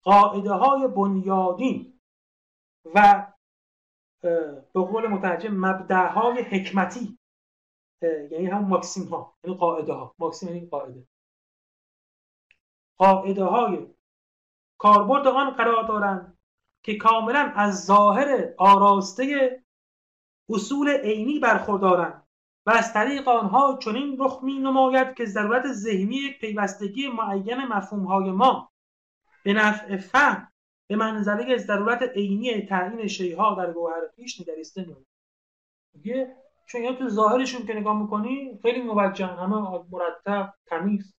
قاعده های بنیادین و به قول مترجم مبدعهای حکمتی یعنی هم ماکسیم ها یعنی قاعده ها ماکسیم یعنی قاعده. قاعده های کاربرد آن قرار دارند که کاملا از ظاهر آراسته اصول عینی برخوردارند. و از طریق آنها چنین رخ می نماید که ضرورت ذهنی پیوستگی معین مفهوم های ما به نفع فهم به از ضرورت عینی تعیین شیها در گوهر پیش نگریسته میگه چون یا تو ظاهرشون که نگاه می‌کنی خیلی موجه همه مرتب تمیز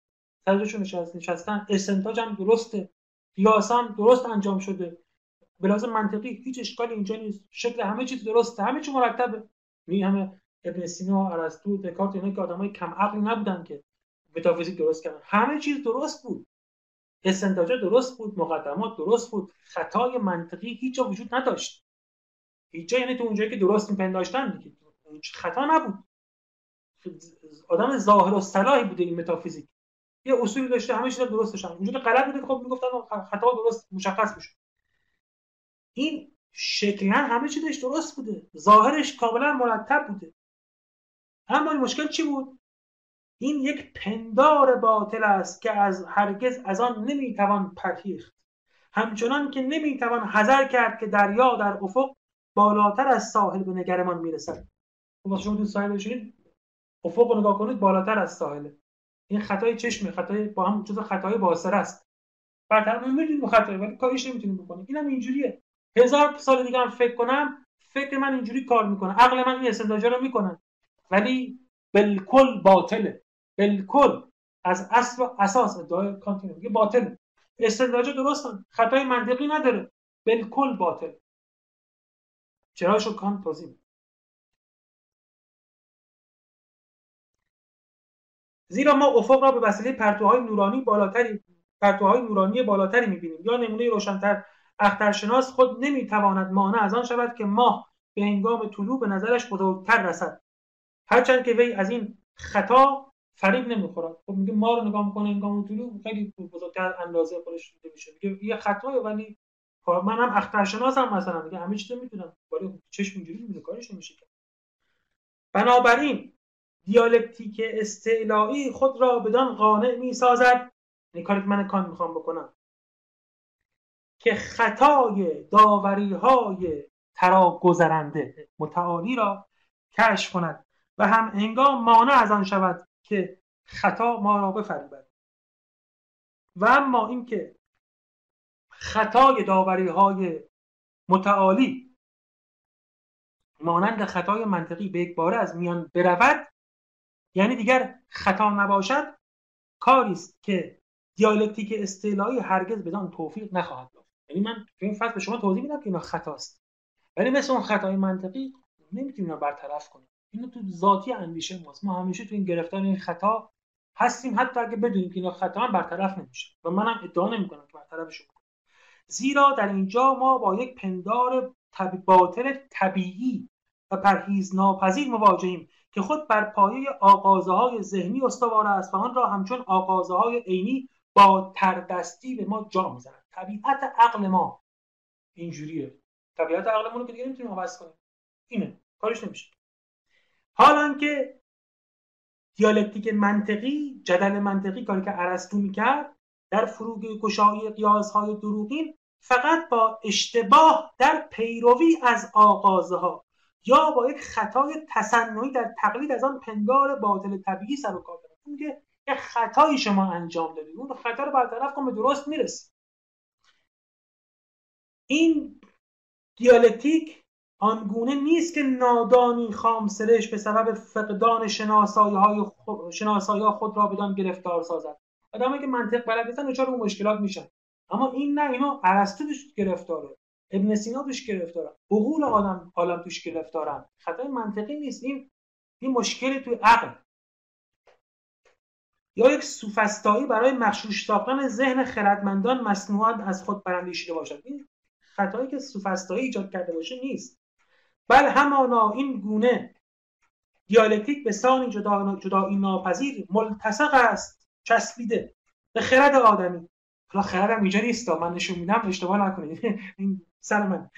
سرشون نشستن استنتاج هم درسته قیاس درست انجام شده. به لازم منطقی هیچ اشکالی اینجا نیست. شکل همه چیز درسته همه چی مرتبه. می همه ابن سینا ارسطو دکارت اینا که آدمای کم عقلی نبودن که متافیزیک درست کردن. همه چیز درست بود. استنتاجا درست بود مقدمات درست بود. خطای منطقی هیچ وجود نداشت. هیچ یعنی تو اونجایی که درست میپنداشتن دیگه. خطا نبود. آدم ظاهر و صلاحی بوده این متافیزیک. یه اصولی داشته همه چیز درستش هم وجود غلط بوده خب می‌گفتن خطا درست مشخص میشه این شکلا همه چیزش درست بوده. ظاهرش کاملا مرتب بوده. اما این مشکل چی بود؟ این یک پندار باطل است که از هرگز از آن نمی‌توان پرهیخت. همچنان که نمی‌توان حذر کرد که دریا در افق بالاتر از ساحل به نگرمان می‌رسد. خب شما ساحل بشینید. افق رو نگاه کنید بالاتر از ساحله این خطای چشمه خطای با هم جزء خطای باصره است. برتر می‌دونیم خطای ولی کاریش نمی‌تونیم بکنیم. اینم اینجوریه. هزار سال دیگه هم فکر کنم فکر من اینجوری کار می‌کنه. عقل من این استنتاجا رو می‌کنه. ولی بالکل باطله بالکل. از اصل و اساس ادعای کانت میگه باطل. استنتاجا درستن خطای منطقی نداره. بالکل باطل. چرا شو توضیح زیرا ما افق را به وسیله پرتوهای نورانی بالاتری پرتوهای نورانی بالاتری می‌بینیم. یا نمونه روشنتر اخترشناس خود نمی‌تواند مانع از آن شود که ماه به هنگام طلوع به نظرش بزرگتر رسد. هرچند که وی از این خطا فریب نمی‌خورد. خب میگه ما رو نگاه می‌کنه هنگام طلوع خیلی بزرگتر اندازه خودش دیده میشه. میگه یه خطایی ولی خب من هم اخترشناسم مثلا. میگه همه چیزو می‌تونم ولی چشم اینجوری می‌بینه کارش نمیشه بنابراین دیالکتیک استعلایی خود را بدان قانع می سازد این کاری که من کان می‌خوام بکنم. که خطای داوری های ترا گذرنده متعالی را کشف کند. و هم انگام مانع از آن شود که خطا ما را بفریبد. و اما اینکه خطای داوری های متعالی مانند خطای منطقی به یک باره از میان برود یعنی دیگر خطا نباشد کاری است که دیالکتیک استعلایی هرگز بدان توفیق نخواهد یافت یعنی من تو این فصل به شما توضیح میدم که اینا خطاست. ولی مثل اون خطای منطقی نمی‌تونیم اینا برطرف کنیم. اینو تو ذاتی اندیشه ماست. ما همیشه تو این گرفتار این خطا هستیم. حتی اگه بدونیم که اینا خطا هم برطرف نمیشه. و منم ادعا نمی‌کنم که برطرفش کنم زیرا در اینجا ما با یک پندار باطل طبیعی و پرهیز ناپذیر مواجهیم که خود بر پایه آغازه های ذهنی استوار است و آن را همچون آغازه های عینی با تردستی به ما جا می‌زند. طبیعت عقل ما اینجوریه. طبیعت عقلمون رو که دیگه نمی‌تونیم عوض کنیم. اینه. کارش نمیشه. حالا که دیالکتیک منطقی جدل منطقی کاری که ارسطو می‌کرد در فروغ گشایی قیاسهای دروغین فقط با اشتباه در پیروی از آغازه ها یا با یک خطای تصنعی در تقلید از آن پندار باطل طبیعی سر و کار دارد. یک خطایی شما انجام دادید. اون خطا رو برطرف کن به درست می‌رسی. این دیالکتیک آنگونه نیست که نادانی خامسرش به سبب فقدان شناسایی های خود, خود را بدان گرفتار سازد. آدمایی که منطق بلد نیستن دچار اون مشکلات میشن. اما این نه اینو ارسطو توش گرفتاره. ابن سینا توش گرفتاره. عقول آدم عالم توش گرفتارن. خطای منطقی نیست. این این مشکلی توی عقل. یا یک سوفستایی برای مخشوش ساختن ذهن خردمندان مصنوعات از خود براندیشیده باشد. این خطایی که سوفستایی ایجاد کرده باشه نیست. بل همانا این گونه دیالکتیک به سانی جدا جدایی ناپذیر ملتصق است چسبیده به خرد آدمی. حالا خردم اینجا نیست من نشون میدم اشتباه نکنید. این سر من.